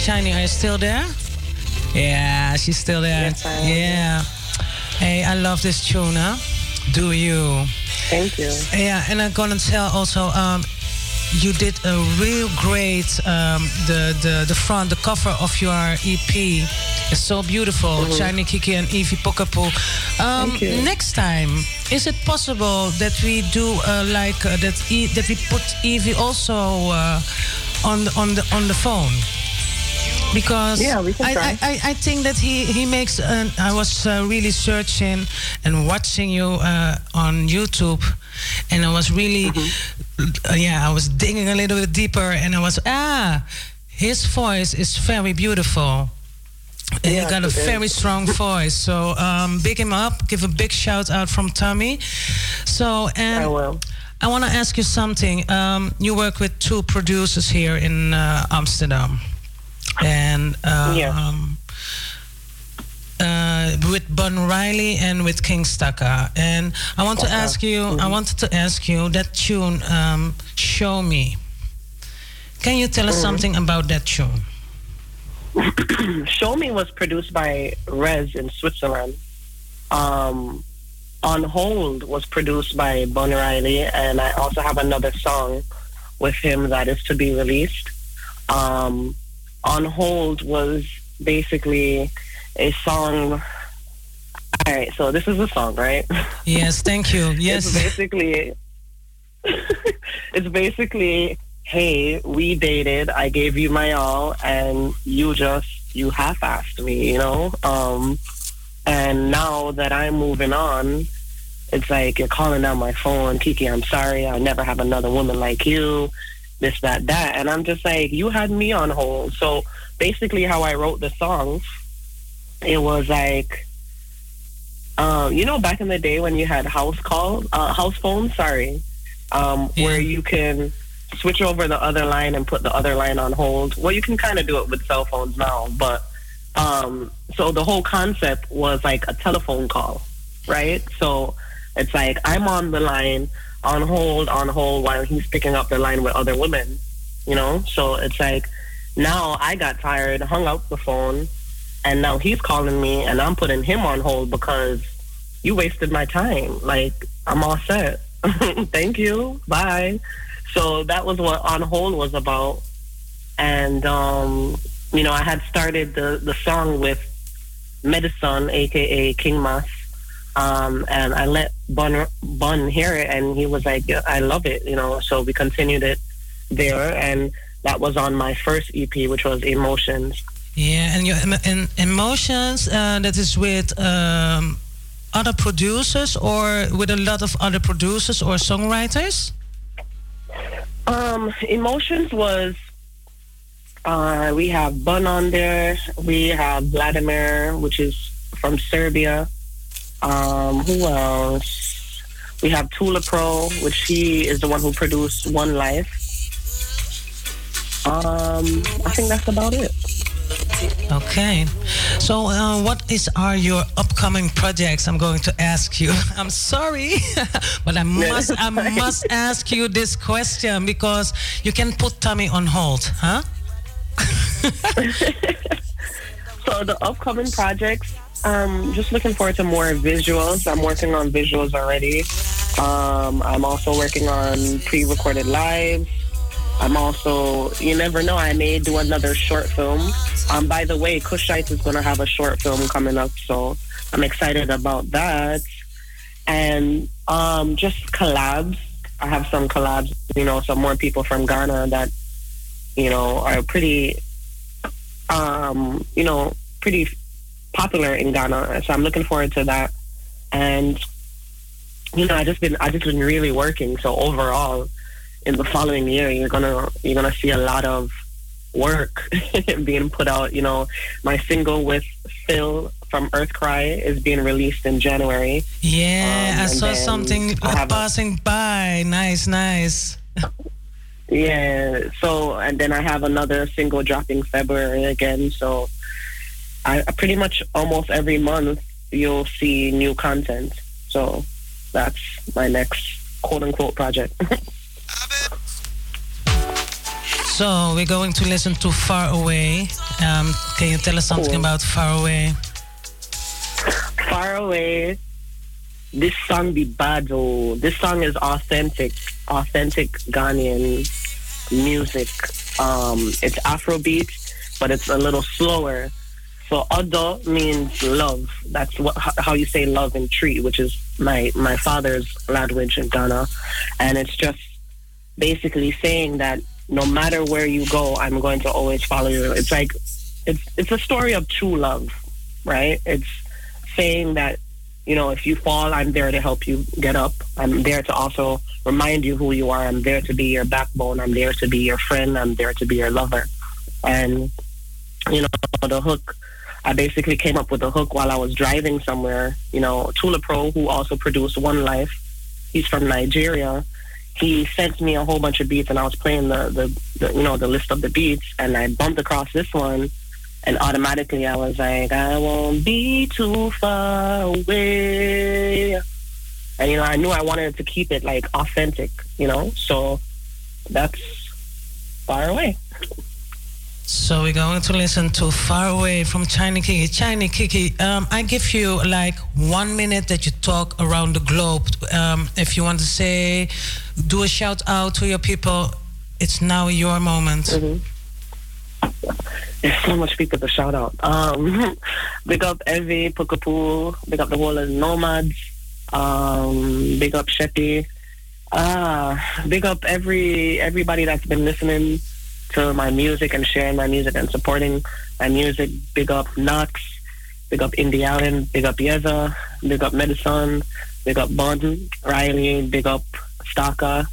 Chiney, are you still there? Yeah, she's still there. yeah. Hey, I love this tune, huh? Do you? Thank you. Yeah, and I'm gonna tell also, um, you did a real great um, the the the front, the cover of your EP is so beautiful. Mhm. Shiny Kiki and Evie Pokapu. Um, next time, is it possible that we do uh, like uh, that? E- that we put Evie also uh, on the, on the on the phone? Because Yeah, we can I, try. I, I, I think that he he makes. An, I was uh, really searching and watching you uh, on YouTube, and I was really, Mm-hmm. uh, yeah, I was digging a little bit deeper, and I was ah, his voice is very beautiful. And he got a very strong voice. So um, big him up. Give a big shout out from Tommy. So and I will. I want to ask you something. Um, you work with two producers here in uh, Amsterdam, and um, uh, with Bun Riley and with King Staka. And I want to ask you. I Mhm. wanted to ask you that tune, um, "Show Me." Can you tell us Mhm. something about that tune? Show Me was produced by Rez in Switzerland. Um, On Hold was produced by Bon Riley, and I also have another song with him that is to be released. Um, On Hold was basically a song. All right, so this is a song, right? Yes, thank you. Yes. It's basically it's basically, hey, we dated, I gave you my all and you just you half assed me, you know? Um and now that I'm moving on, it's like you're calling down my phone, Kiki, I'm sorry, I'll never have another woman like you, this, that, that. And I'm just like, you had me on hold. So basically how I wrote the songs, it was like um, you know, back in the day when you had house calls, uh, house phones, sorry, um, where you can switch over the other line and put the other line on hold. Well, you can kind of do it with cell phones now, but um, so the whole concept was like a telephone call, right? So it's like I'm on the line, on hold, on hold, while he's picking up the line with other women, you know. So it's like now I got tired, hung up the phone, and now he's calling me and I'm putting him on hold because you wasted my time. Like I'm all set. Thank you. Bye. So that was what on hold was about. And um, you know, I had started the, the song with Medicine, aka King Mas. Um, and I let Bun Bun hear it and he was like, I love it, you know, so we continued it there and that was on my first EP, which was Emotions. Yeah, and your and emotions uh, that is with um, other producers or with a lot of other producers or songwriters. Um, Emotions was uh, we have Bun on there. We have Vladimir, which is from Serbia. Um, who else? We have Tula Pro, which he is the one who produced One Life. Um, I think that's about it. Okay, so uh, what is are your upcoming projects? I'm going to ask you. I'm sorry, but I must I must ask you this question because you can put Tommy on hold, huh? So the upcoming projects, um, just looking forward to more visuals. I'm working on visuals already. Um, I'm also working on pre-recorded lives. I'm also, you never know, I may do another short film. Um, by the way, Kushite is going to have a short film coming up, so I'm excited about that. And um, just collabs. I have some collabs, you know, some more people from Ghana that, you know, are pretty um, you know, pretty popular in Ghana. So I'm looking forward to that. And you know, I just been I just been really working. So overall, in the following year, you're gonna you're gonna see a lot of work being put out. You know, my single with Phil from Earth Cry is being released in January. Yeah, Um, I saw something I have a- passing by. Nice, nice. Yeah. So and then I have another single dropping February again. So I, I pretty much almost every month you'll see new content. So that's my next quote unquote project. So we're going to listen to Far Away. Um, can you tell us something Cool. about Far Away? Far away. This song be bad oh. This song is authentic, authentic Ghanaian music. Um, it's Afrobeat, but it's a little slower. So Odo means love. That's what how you say love in Twi, which is my my father's language in Ghana, and it's just basically saying that no matter where you go, I'm going to always follow you. It's like it's it's a story of true love, right? It's saying that you know if you fall, I'm there to help you get up. I'm there to also remind you who you are. I'm there to be your backbone. I'm there to be your friend. I'm there to be your lover. And you know the hook. I basically came up with a hook while I was driving somewhere. You know, Tula Pro, who also produced One Life, he's from Nigeria. He sent me a whole bunch of beats, and I was playing the, the, the you know the list of the beats, and I bumped across this one, and automatically I was like, I won't be too far away. And you know, I knew I wanted to keep it like authentic, you know. So that's far away. So we're going to listen to Far Away from Chiney Kiki. Chiney Kiki, um, I give you like one minute that you talk around the globe. Um, if you want to say, do a shout out to your people, it's now your moment. There's so much people to shout out. Um, big up Evie, Pukapu, big up the of Nomads, um, big up Sheppy. Ah, big up every everybody that's been listening to my music and sharing my music and supporting my music. Big up Knox, big up Indie Allen, big up Yeza, big up Medicine, big up Bond, Riley, big up Staka.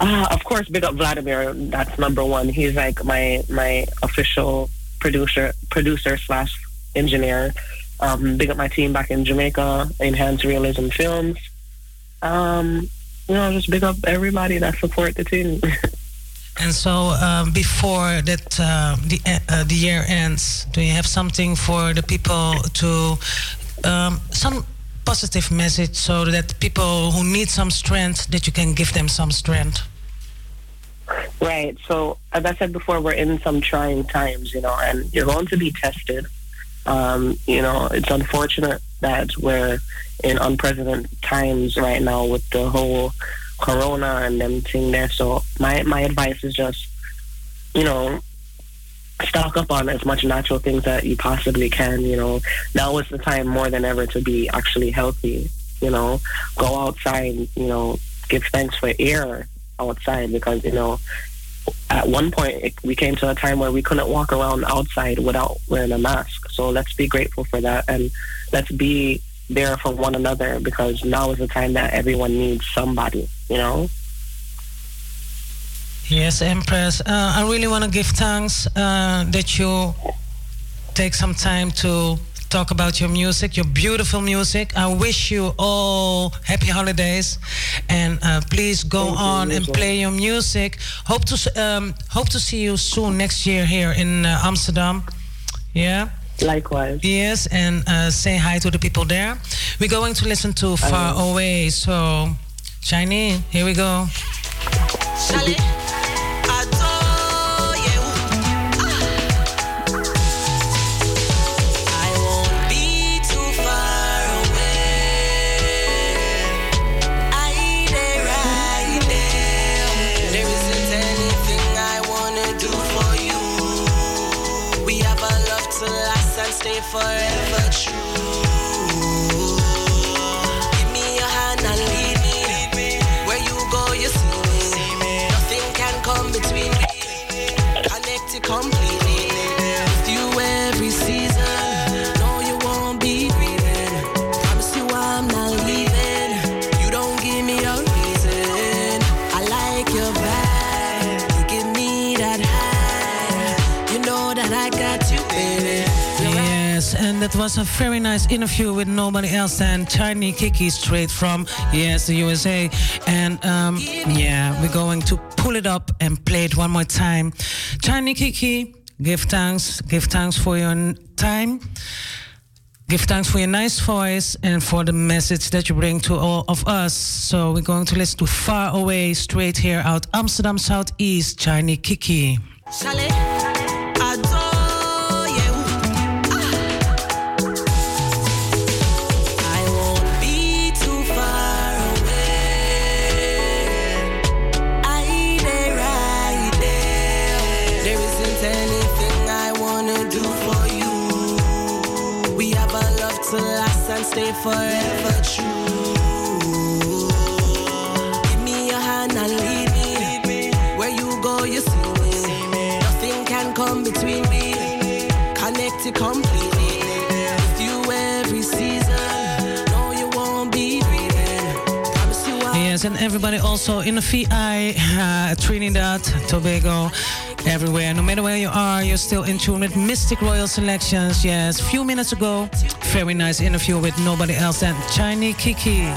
Ah, of course, big up Vladimir. That's number one. He's like my my official producer producer slash engineer. Um, big up my team back in Jamaica, Enhanced Realism Films. Um, you know, just big up everybody that support the team. And so, um, before that uh, the uh, the year ends, do you have something for the people to um, some positive message so that people who need some strength that you can give them some strength? Right. So, as I said before, we're in some trying times, you know, and you're going to be tested. Um, you know, it's unfortunate that we're in unprecedented times right now with the whole corona and them thing there. So, my my advice is just, you know, stock up on as much natural things that you possibly can. You know, now is the time more than ever to be actually healthy. You know, go outside. You know, give thanks for air outside because you know at one point it, we came to a time where we couldn't walk around outside without wearing a mask. So let's be grateful for that and let's be there for one another because now is the time that everyone needs somebody. You know. Yes, Empress. Uh, I really want to give thanks uh, that you take some time to talk about your music, your beautiful music. I wish you all happy holidays, and uh, please go Thank on you and play your music. Hope to um, hope to see you soon next year here in uh, Amsterdam. Yeah. Likewise. Yes, and uh, say hi to the people there. We're going to listen to Far Away. So, Chinese, here we go. Shall forever true. Give me your hand and lead me. Where you go, you see me. Nothing can come between me. Connect it completely. That was a very nice interview with nobody else than Tiny Kiki, straight from yes the USA. And um, yeah, we're going to pull it up and play it one more time. Tiny Kiki, give thanks, give thanks for your time. Give thanks for your nice voice and for the message that you bring to all of us. So we're going to listen to Far Away straight here out Amsterdam Southeast, Chiney Kiki. Shall stay forever true. Give me your hand and lead me. Where you go, you see me. Nothing can come between me. Connect it completely. With you every season. Yes, and everybody also in the VI, uh, Trinidad, Tobago, everywhere. No matter where you are, you're still in tune with Mistic Royal Selections. Yes, few minutes ago, very nice interview with nobody else than Chiney Kiki.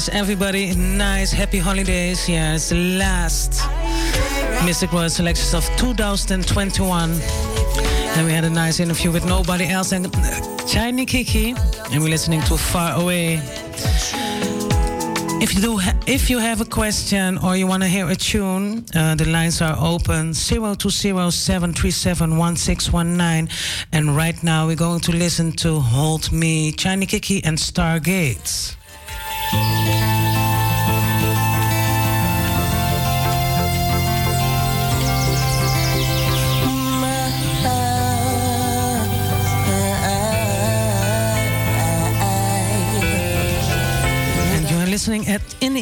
Wish everybody nice, happy holidays. Yeah, it's the last Mistic Royal Selections of 2021. And we had a nice interview with nobody else and Chiney Kiki. And we're listening to Far Away. If you do, if you have a question or you want to hear a tune, uh, the lines are open 0207371619. And right now we're going to listen to Hold Me, Chiney Kiki, and Stargates.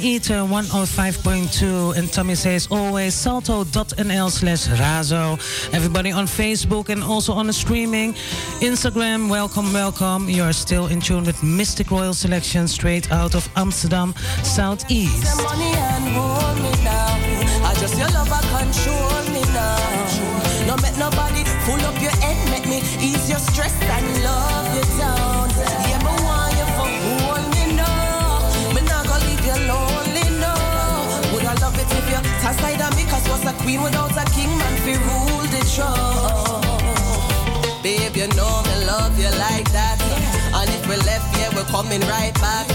Ether 105.2. And Tommy says always salto.nl slash razo. Everybody on Facebook and also on the streaming. Instagram, welcome, welcome. You are still in tune with Mistic Royal Selection straight out of Amsterdam Southeast. No make nobody pull up your head, make me ease your stress and love aside of me? Cause what's a queen without a king? Man, fi rule the throne. Babe, you know me love you like that. And if we left, yeah, we're coming right back.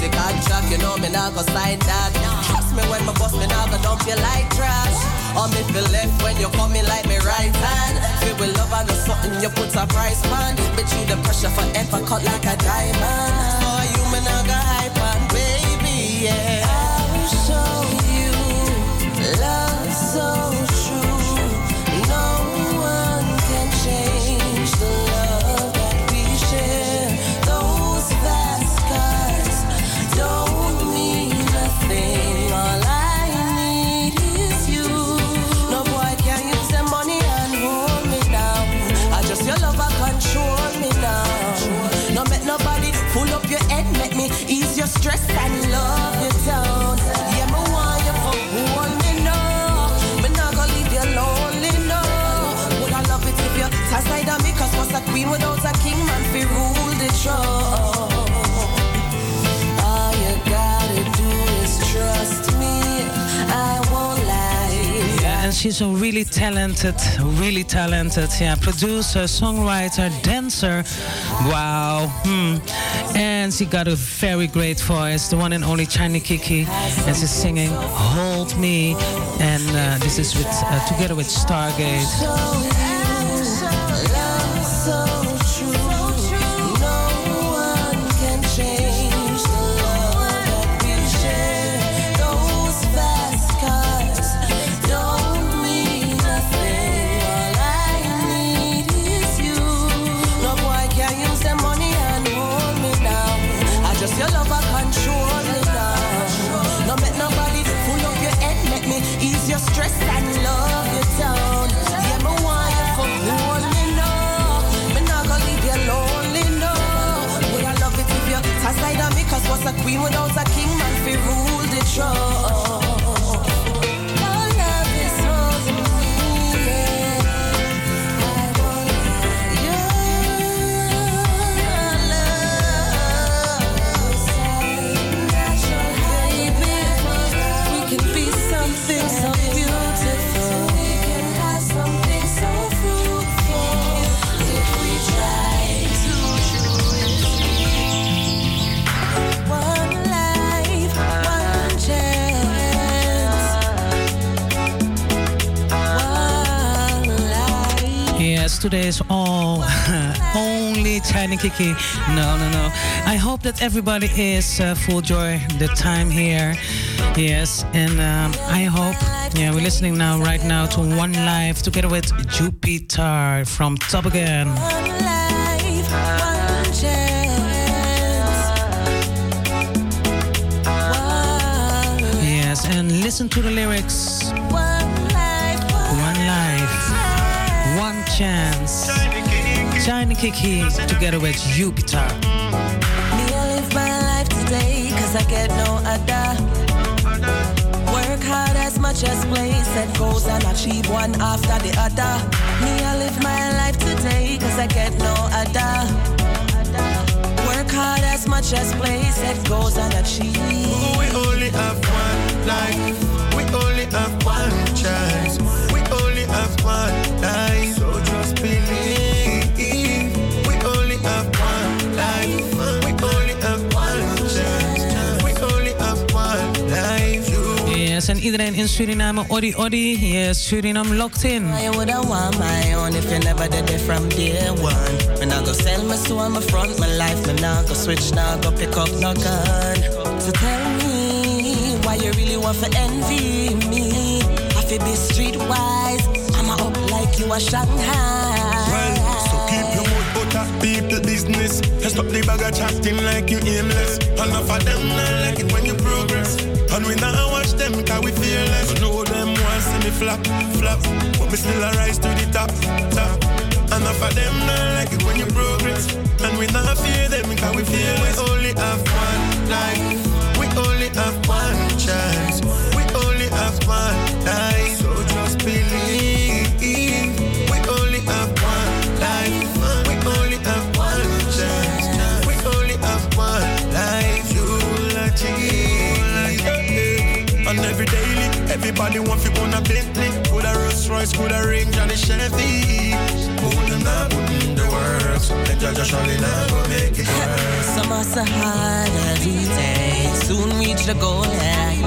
Take contract, you know me not gonna sign that. Trust me when my boss me not gonna dump you like trash. Or me feel left when you coming like me right hand. Feel with love and something you put a price on. Bet you the pressure forever cut like a diamond. For you, me not gonna hype on, baby, yeah. Talented, really talented, yeah, producer, songwriter, dancer. Wow. Hmm. And she got a very great voice, the one and only Chiney Kiki. And she's singing Hold Me. And uh, this is with uh, together with Stargate. Life. Yes, today is all only Chiney Kiki. No, no, no. I hope that everybody is uh, full joy the time here. Yes, and um, I hope, yeah, we're listening now, right now, to One Life together with Jupiter from Top Again. Yes, and listen to the lyrics. Chance. Chiney Kiki together with Jupiter. Me, I live my life today cause I get no other. Work hard as much as play, set goals and achieve one after the other. Me, I live my life today cause I get no other. Work hard as much as play, set goals and achieve. We only have one life. We only have one chance. We only have one life. Iedereen in Suriname, Odi Odi. Yes, Suriname locked in. I woulda want my own if you never did it from day one. When I go sell my soul, my front, my life. Me nah go switch, nah go pick up no gun. So tell me why you really want to envy me. I feel be streetwise. I'm a up like you a Shanghai. Well, So keep your mouth butter, people business. And stop the bag of chatting like you aimless. Enough of them not like it when you progress. And we now watch them cause we fearless. I know them want see me flap, flap. But me still a rise to the top, top. Enough of them not like it when you progress. And we not fear them cause we fearless. We only have one life. We only have one chance. Everybody want to own a Bentley. Could a Rolls Royce, could a ring, Johnny Chevy. Put them not the works. And Judge surely not go make it work. Some hustle hard every day. Soon reach the goal that I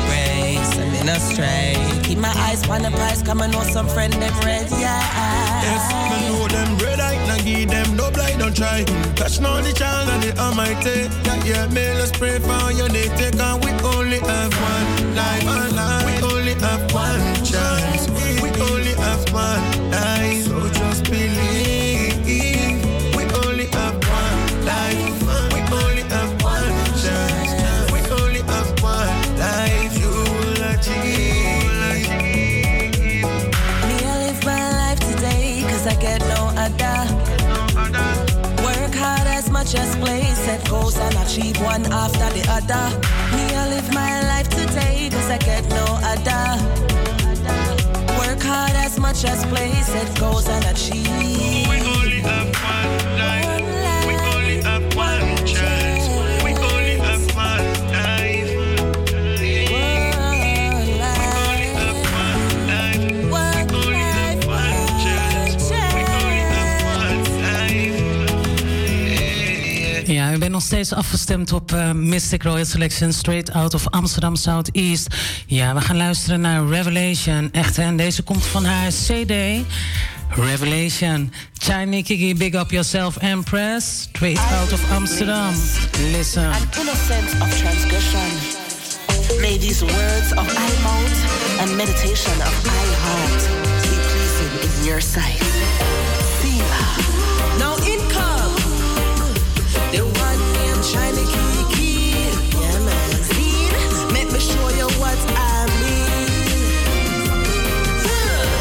in a stray. Keep my eyes on the prize. Come and know some friend them red, yeah. Yes, me know them red eye, now give them no blind, don't try. Touch now the child and the almighty. Yeah, yeah, may let's pray for your day. Take on, we only have one life, one life. We only have one life. So just believe. We only have one life. We only have one chance. We only have one life. You'll achieve. Me, I live my life today cause I get no other. Work hard as much as play, set goals and cheap one after the other. I get no other. Work hard as much as play, set goals and achieve. We only have one nog steeds afgestemd op eh, Mystic Royal Selection straight out of Amsterdam Southeast. Ja, we gaan luisteren naar Revelation. Echt, hè? En deze komt van haar CD. Revelation. China Kiki, big up yourself, Empress. Straight out of Amsterdam. Listen. innocent of transgression. May these words of my mouth and meditation of my heart be pleasing in your sight. Selah. Chiney Kiki. Yeah, man. See, make me show you what I mean.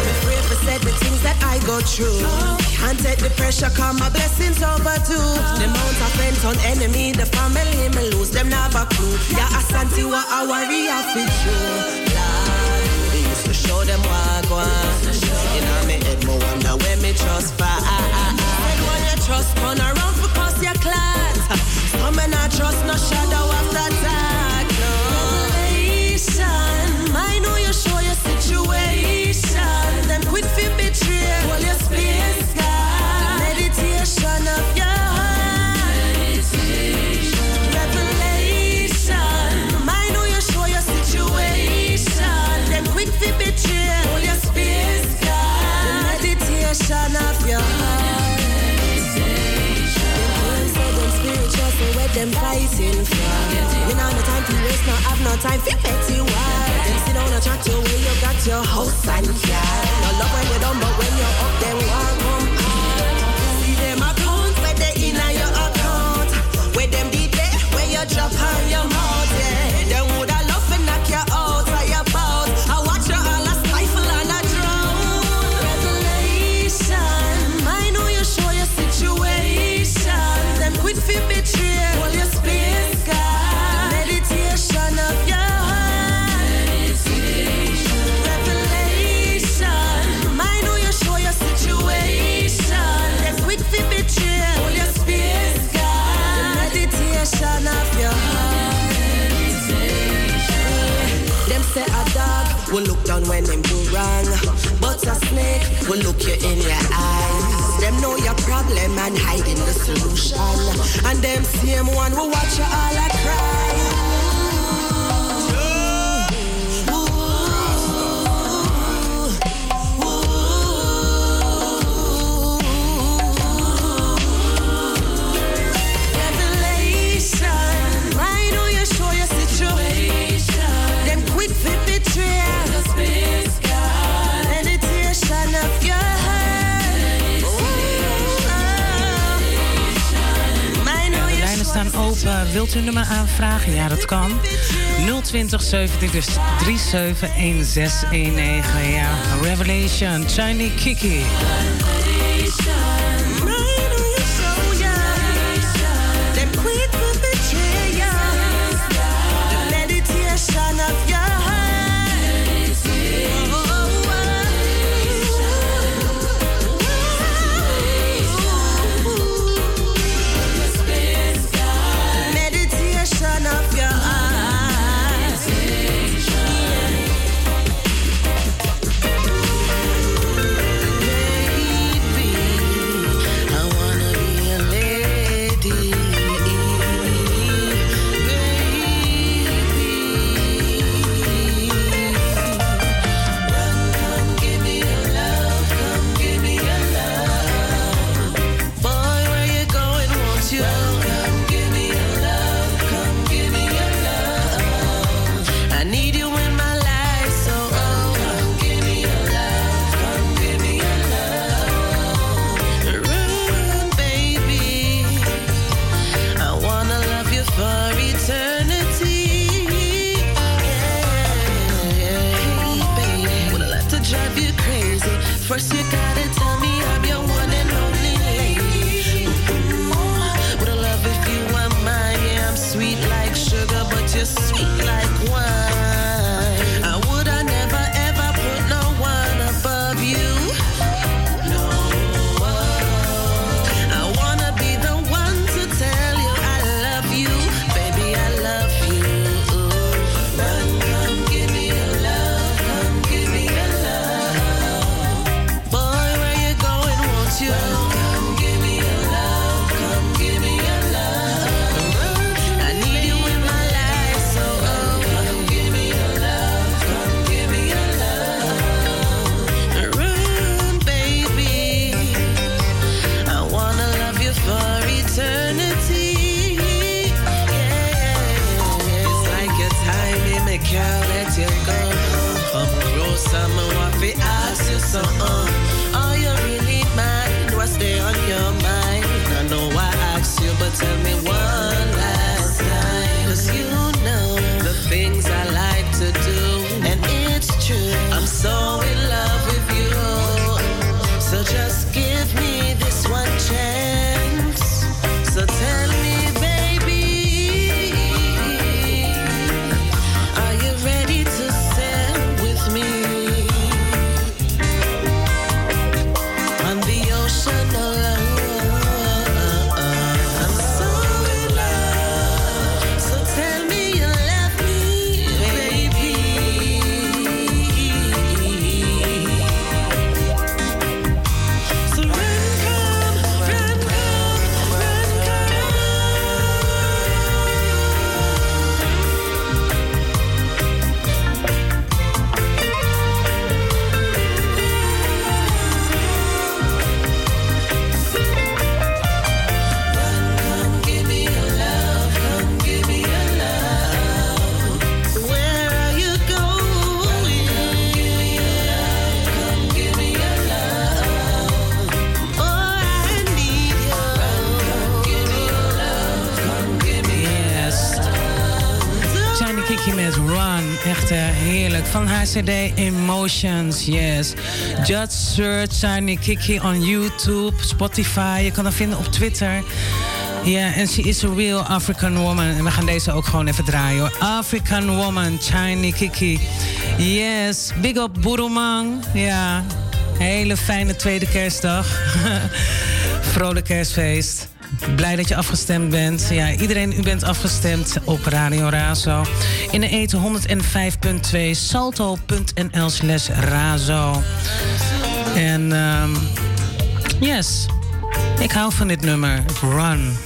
Me afraid for said the things that I go through. Can't take the pressure, come my blessings overdue. The amount of friends on enemy, the family me lose them never clue. Yeah, Asante wa a warrior fit true. Lord, they used to show them what go. You know me head, me wonder where me trust for. Said when you trust, turn around for cause your class. Some men not trust no shadow of the dark. Time for petty war. Them sit down and chat you got your house and car. No love when you down, but when you're up, them want come. See them account where they in on your account. Where them be there, where you drop on your when them do wrong, but a snake will look you in your eyes. Them know your problem and hiding the solution, and them same one will watch you all a cry. Open. Wilt u een nummer aanvragen? Ja, dat kan. 020 70 dus 371619. Ja, Revelation, Shiny Kiki. CD Emotions, yes. Just search Shiny Kiki on YouTube, Spotify. Je kan haar vinden op Twitter. Ja, en she is a real African woman. En we gaan deze ook gewoon even draaien hoor. African woman, Shiny Kiki. Yes, big up Boeroemang. Ja, hele fijne tweede kerstdag. Vrolijk kerstfeest. Blij dat je afgestemd bent. Ja, iedereen, u bent afgestemd op Radio Razo. In de eten 105.2 salto.nl slash razo. En ehm, yes, ik hou van dit nummer. Run.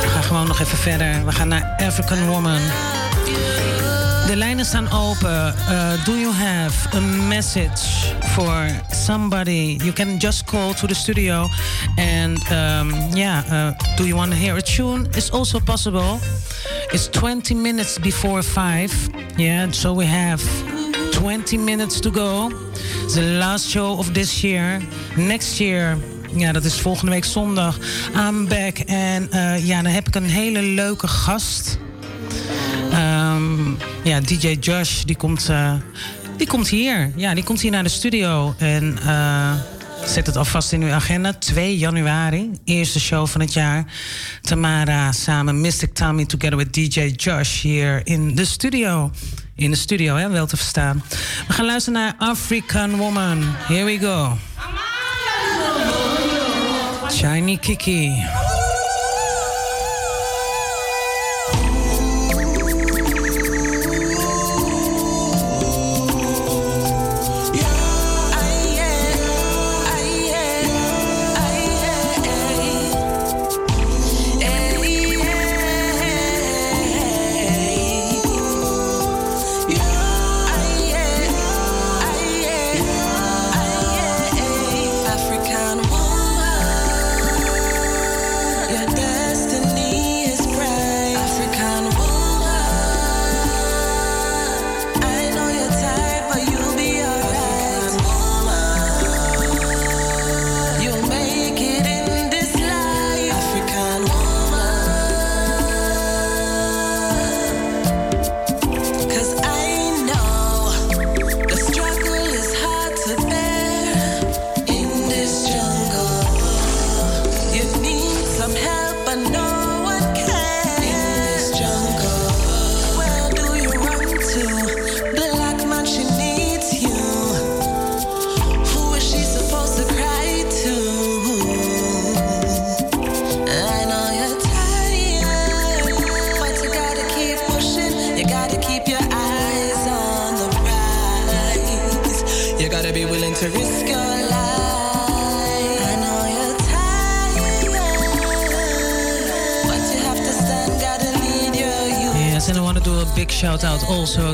We gaan gewoon nog even verder. We gaan naar African Woman. De lijnen staan open. Uh, do you have a message for somebody? You can just call to the studio. And um, yeah, uh, do you want to hear a tune? It's also possible. It's 20 minutes before 5. Yeah, so we have 20 minutes to go. The last show of this year. Next year. Ja, dat is volgende week zondag. I'm back. En uh, ja, dan heb ik een hele leuke gast. Ja, DJ Josh, die komt, eh, die komt hier. Ja, die komt hier naar de studio. En eh, zet het alvast in uw agenda. 2 januari, eerste show van het jaar. Tamara samen Mystic Tommy together with DJ Josh hier in de studio. In de studio, hè, wel te verstaan. We gaan luisteren naar African Woman. Here we go. Shiny Kiki.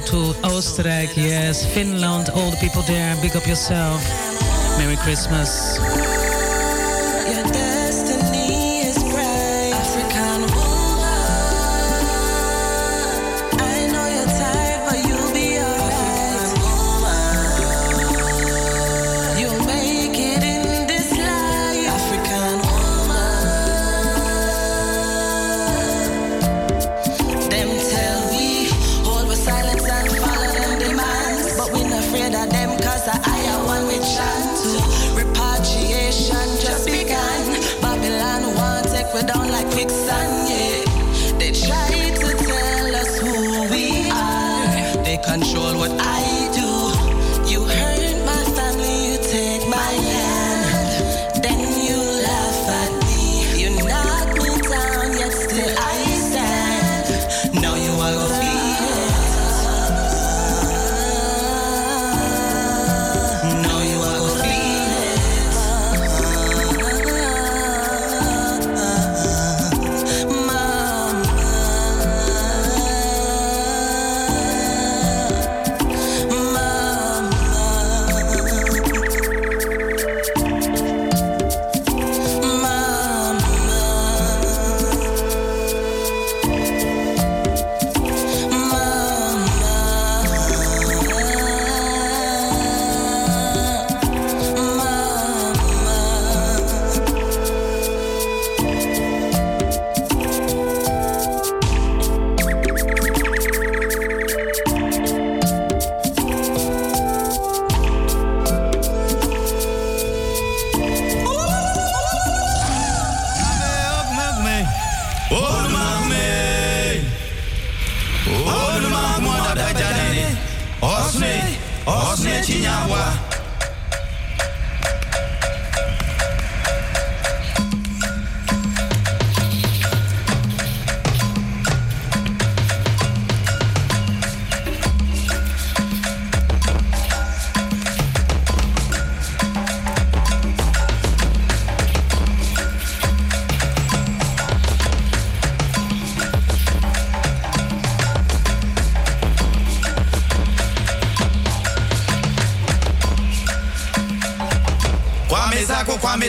To Oostenrijk, yes, Finland, all the people there. Big up yourself. Merry Christmas.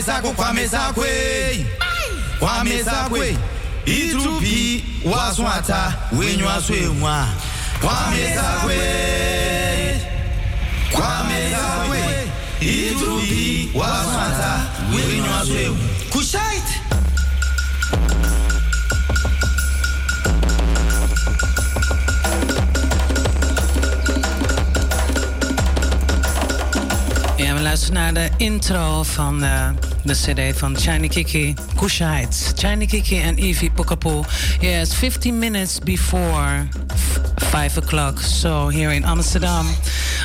Zako, kwame zako, kwame zakwe. Kwame zakwe. Itupi waswata wenywa swemwa. Kwame zakwe. Kwame zakwe. Itupi waswata wenywa Naar de intro van eh, de CD van Shiny Kiki, Kushite. Shiny Kiki en Evie Pokapo. Yes, 15 minutes before 5 o'clock. So here in Amsterdam,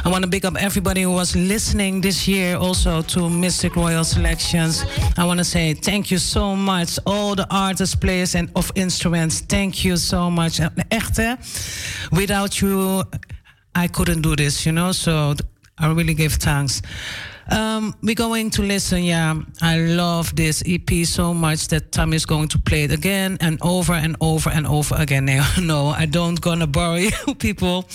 I want to big up everybody who was listening this year also to Mystic Royal Selections. I want to say thank you so much, all the artists, players, and of instruments. Thank you so much. Echt, hè? Without you, I couldn't do this, you know. So I really give thanks. Um, we're going to listen. Yeah, I love this EP so much that Tom is going to play it again and over and over and over again. No, no I don't gonna bore you people.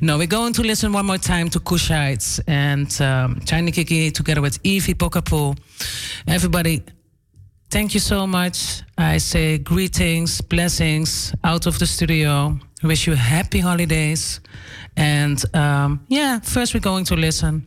No, we're going to listen one more time to Kushites and um, Chiney Kiki together with Evie Pokapu. Everybody, thank you so much. I say greetings, blessings out of the studio. Wish you happy holidays. And um, yeah, first we're going to listen.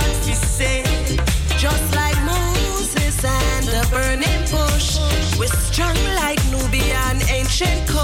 Nubian ancient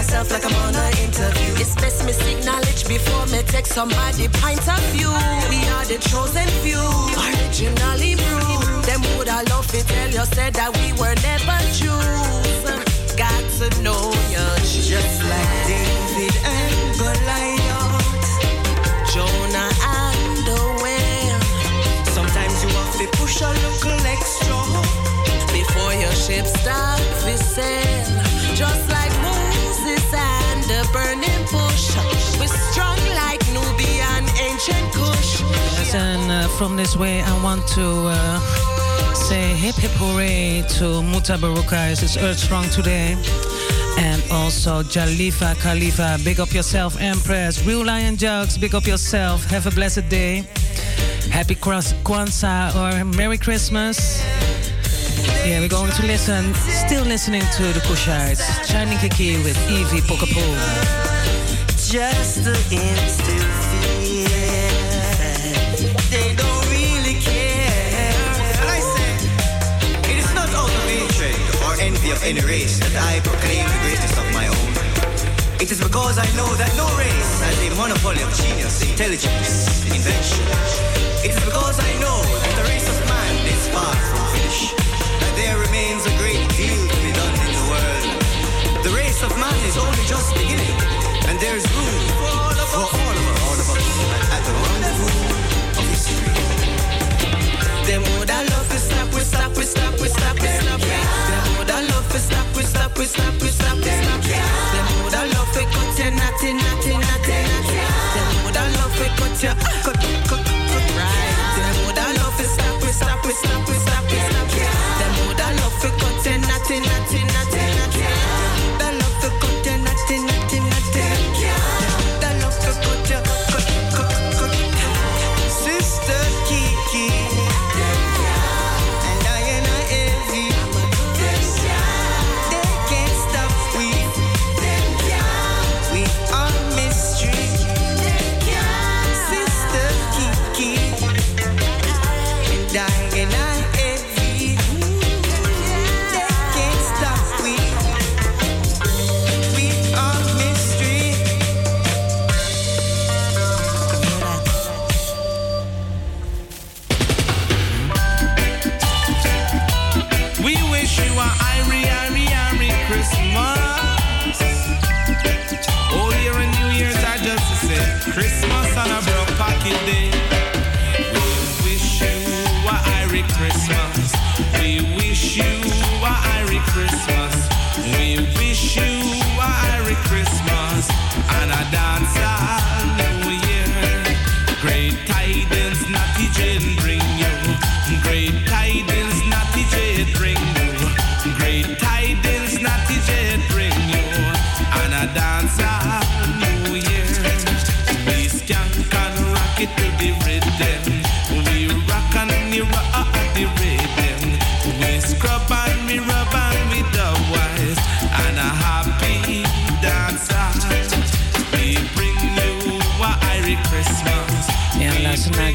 myself like I'm on an interview. It's best me seek knowledge before me take somebody point of view. We are the chosen few, originally brewed. Them would I love to tell you said that we were never Jews. Got to know you just like David and Goliath, Jonah and the whale. Sometimes you have to push a little extra before your ship starts to sail. Just burning we're strong like Nubian ancient Kush. Yes, and uh, from this way, I want to uh, say hip hip hooray to Mutabaruka it's Earth Strong today. And also Jalifa Khalifa, big up yourself, Empress. Real Lion Jugs, big up yourself. Have a blessed day. Happy Kwanzaa or Merry Christmas. Yeah, we're going to listen, still listening to the Kushites. Chiney Kiki with Evie Pokapoo. Just the instill fear. They don't really care. And I say, it is not out of hatred or envy of any race that I proclaim the greatness of my own. It is because I know that no race has a monopoly of genius, intelligence, invention. It is because I know that the race of I love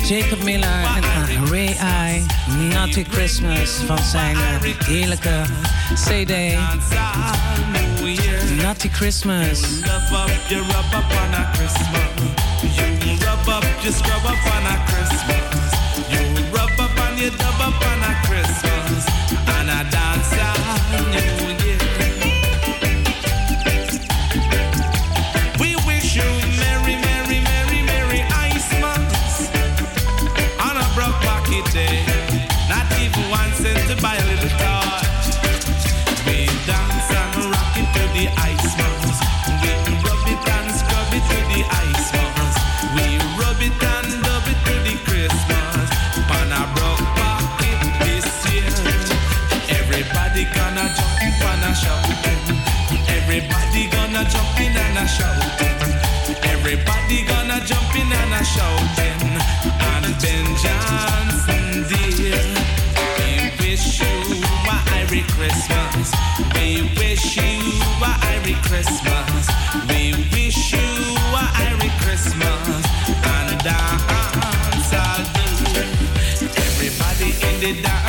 Jacob Miller en Ray I. Naughty Christmas van zijn eh, heerlijke CD. Naughty Christmas. You rub up on your up on a Christmas. Christmas. We wish you a Merry Christmas and dance all the way. Everybody in the dark.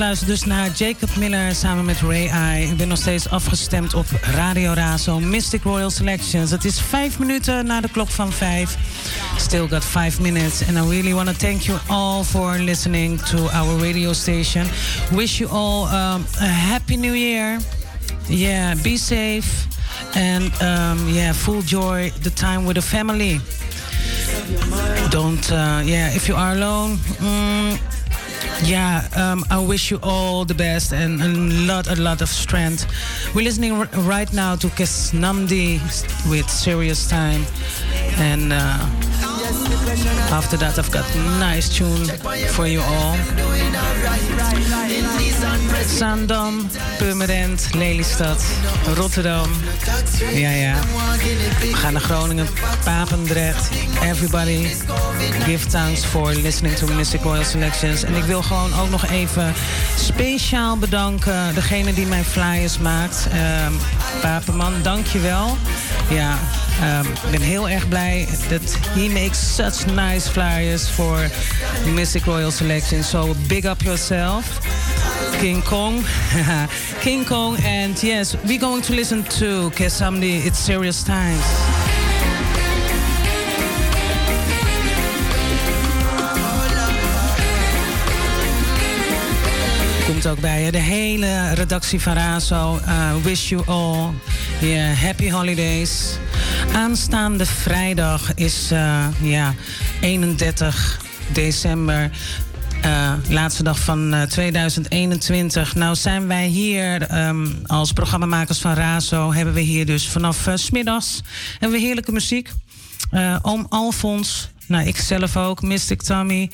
Luister dus naar Jacob Miller samen met Ray I. Ik ben nog steeds afgestemd op Radio Razo Mystic Royal Selections. Het is vijf minuten na de klok van vijf. Still got five minutes. And I really want to thank you all for listening to our radio station. Wish you all um, a happy new year. Yeah, be safe. And um, yeah, full joy the time with the family. Don't, uh, yeah, if you are alone... Mm, Yeah, um, I wish you all the best and a lot, a lot of strength. We're listening right now to Kes Namdi with Serious Time. And uh, after that, I've got nice tune for you all. Zandam, Purmerend, Lelystad, Rotterdam. Ja, ja. We gaan naar Groningen, Papendrecht. Everybody give thanks for listening to Mystic Royal Selections. En ik wil gewoon ook nog even speciaal bedanken degene die mijn flyers maakt. Ehm Papenman, dank je wel. Ja, ehm, ik ben heel erg blij dat he makes such nice flyers for Mystic Royal Selections. So big up yourself. King Kong. King Kong. And yes, we're going to listen to Kesamdi. It's Serious Times. Ook bij je. De hele redactie van Razo. uh, wish you all yeah, happy holidays. Aanstaande vrijdag is uh, ja, 31 december. Laatste dag van uh, 2021. Nou zijn wij hier um, als programmamakers van Razo. Hebben we hier dus vanaf uh, 's middags hebben we heerlijke muziek. Oom Alfons, nou, ik zelf ook, Mystic Tommy.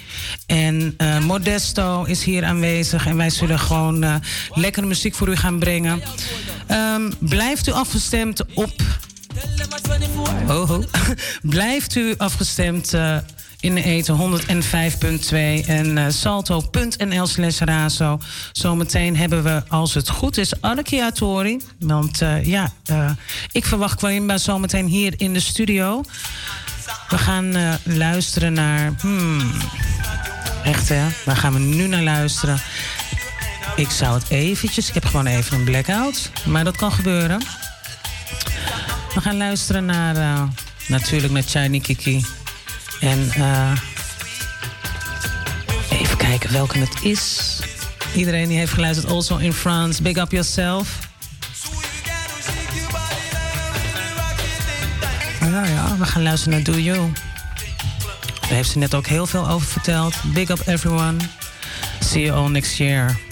En uh, Modesto is hier aanwezig. En wij zullen gewoon uh, lekkere muziek voor u gaan brengen. Um, blijft u afgestemd op. Oh, oh. blijft u afgestemd. Uh, in de eten 105.2 en uh, salto.nl slash razo. Zometeen hebben we, als het goed is, Atori. Want ja, ik verwacht Kwamba zometeen hier in de studio. We gaan uh, luisteren naar. Hmm, echt hè? Waar gaan we nu naar luisteren? Ik zou het eventjes. Ik heb gewoon even een blackout. Maar dat kan gebeuren. We gaan luisteren naar. Uh, natuurlijk naar Chiny Kiki. En uh, even kijken welke het is. Iedereen die heeft geluisterd, also in France. Big up yourself. Ja, ja, we gaan luisteren naar Do You. Daar heeft ze net ook heel veel over verteld. Big up everyone. See you all next year.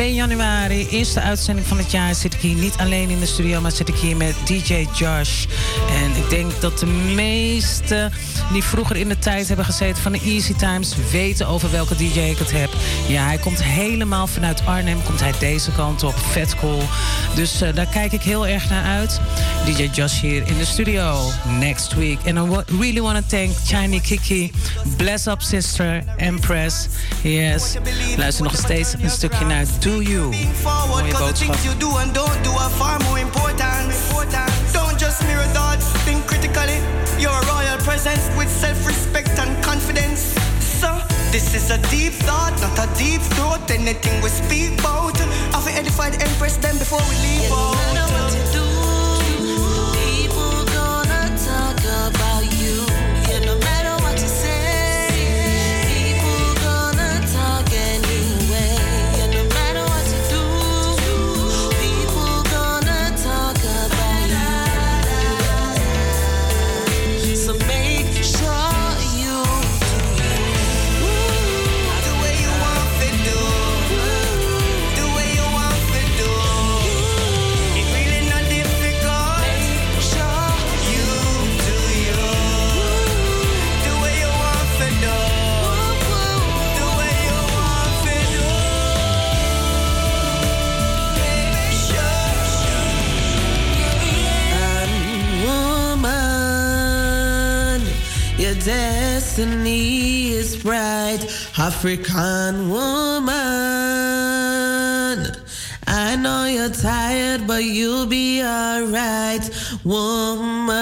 2 januari, eerste uitzending van het jaar, zit ik hier niet alleen in de studio, maar zit ik hier met DJ Josh. En ik denk dat de meesten die vroeger in de tijd hebben gezeten van de Easy Times weten over welke DJ ik het heb. Ja, hij komt helemaal vanuit Arnhem, komt hij deze kant op, vet cool. Dus uh, daar kijk ik heel erg naar uit. DJ Josh here in the studio next week. And I really want to thank Chiney Kiki, Bless Up Sister, Empress. Yes. Luister nog steeds een stukje naar Do You. forward Mooie Cause the boodschap. you do and don't do are far more important Don't just mirror thoughts, think critically You're royal presence with self-respect and confidence So, this is a deep thought, not a deep throat Anything we speak about Have we edified the empress then before we leave out destiny is bright, African woman. I know you're tired, but you'll be alright, woman.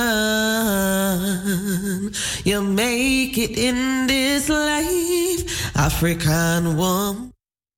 You'll make it in this life, African woman.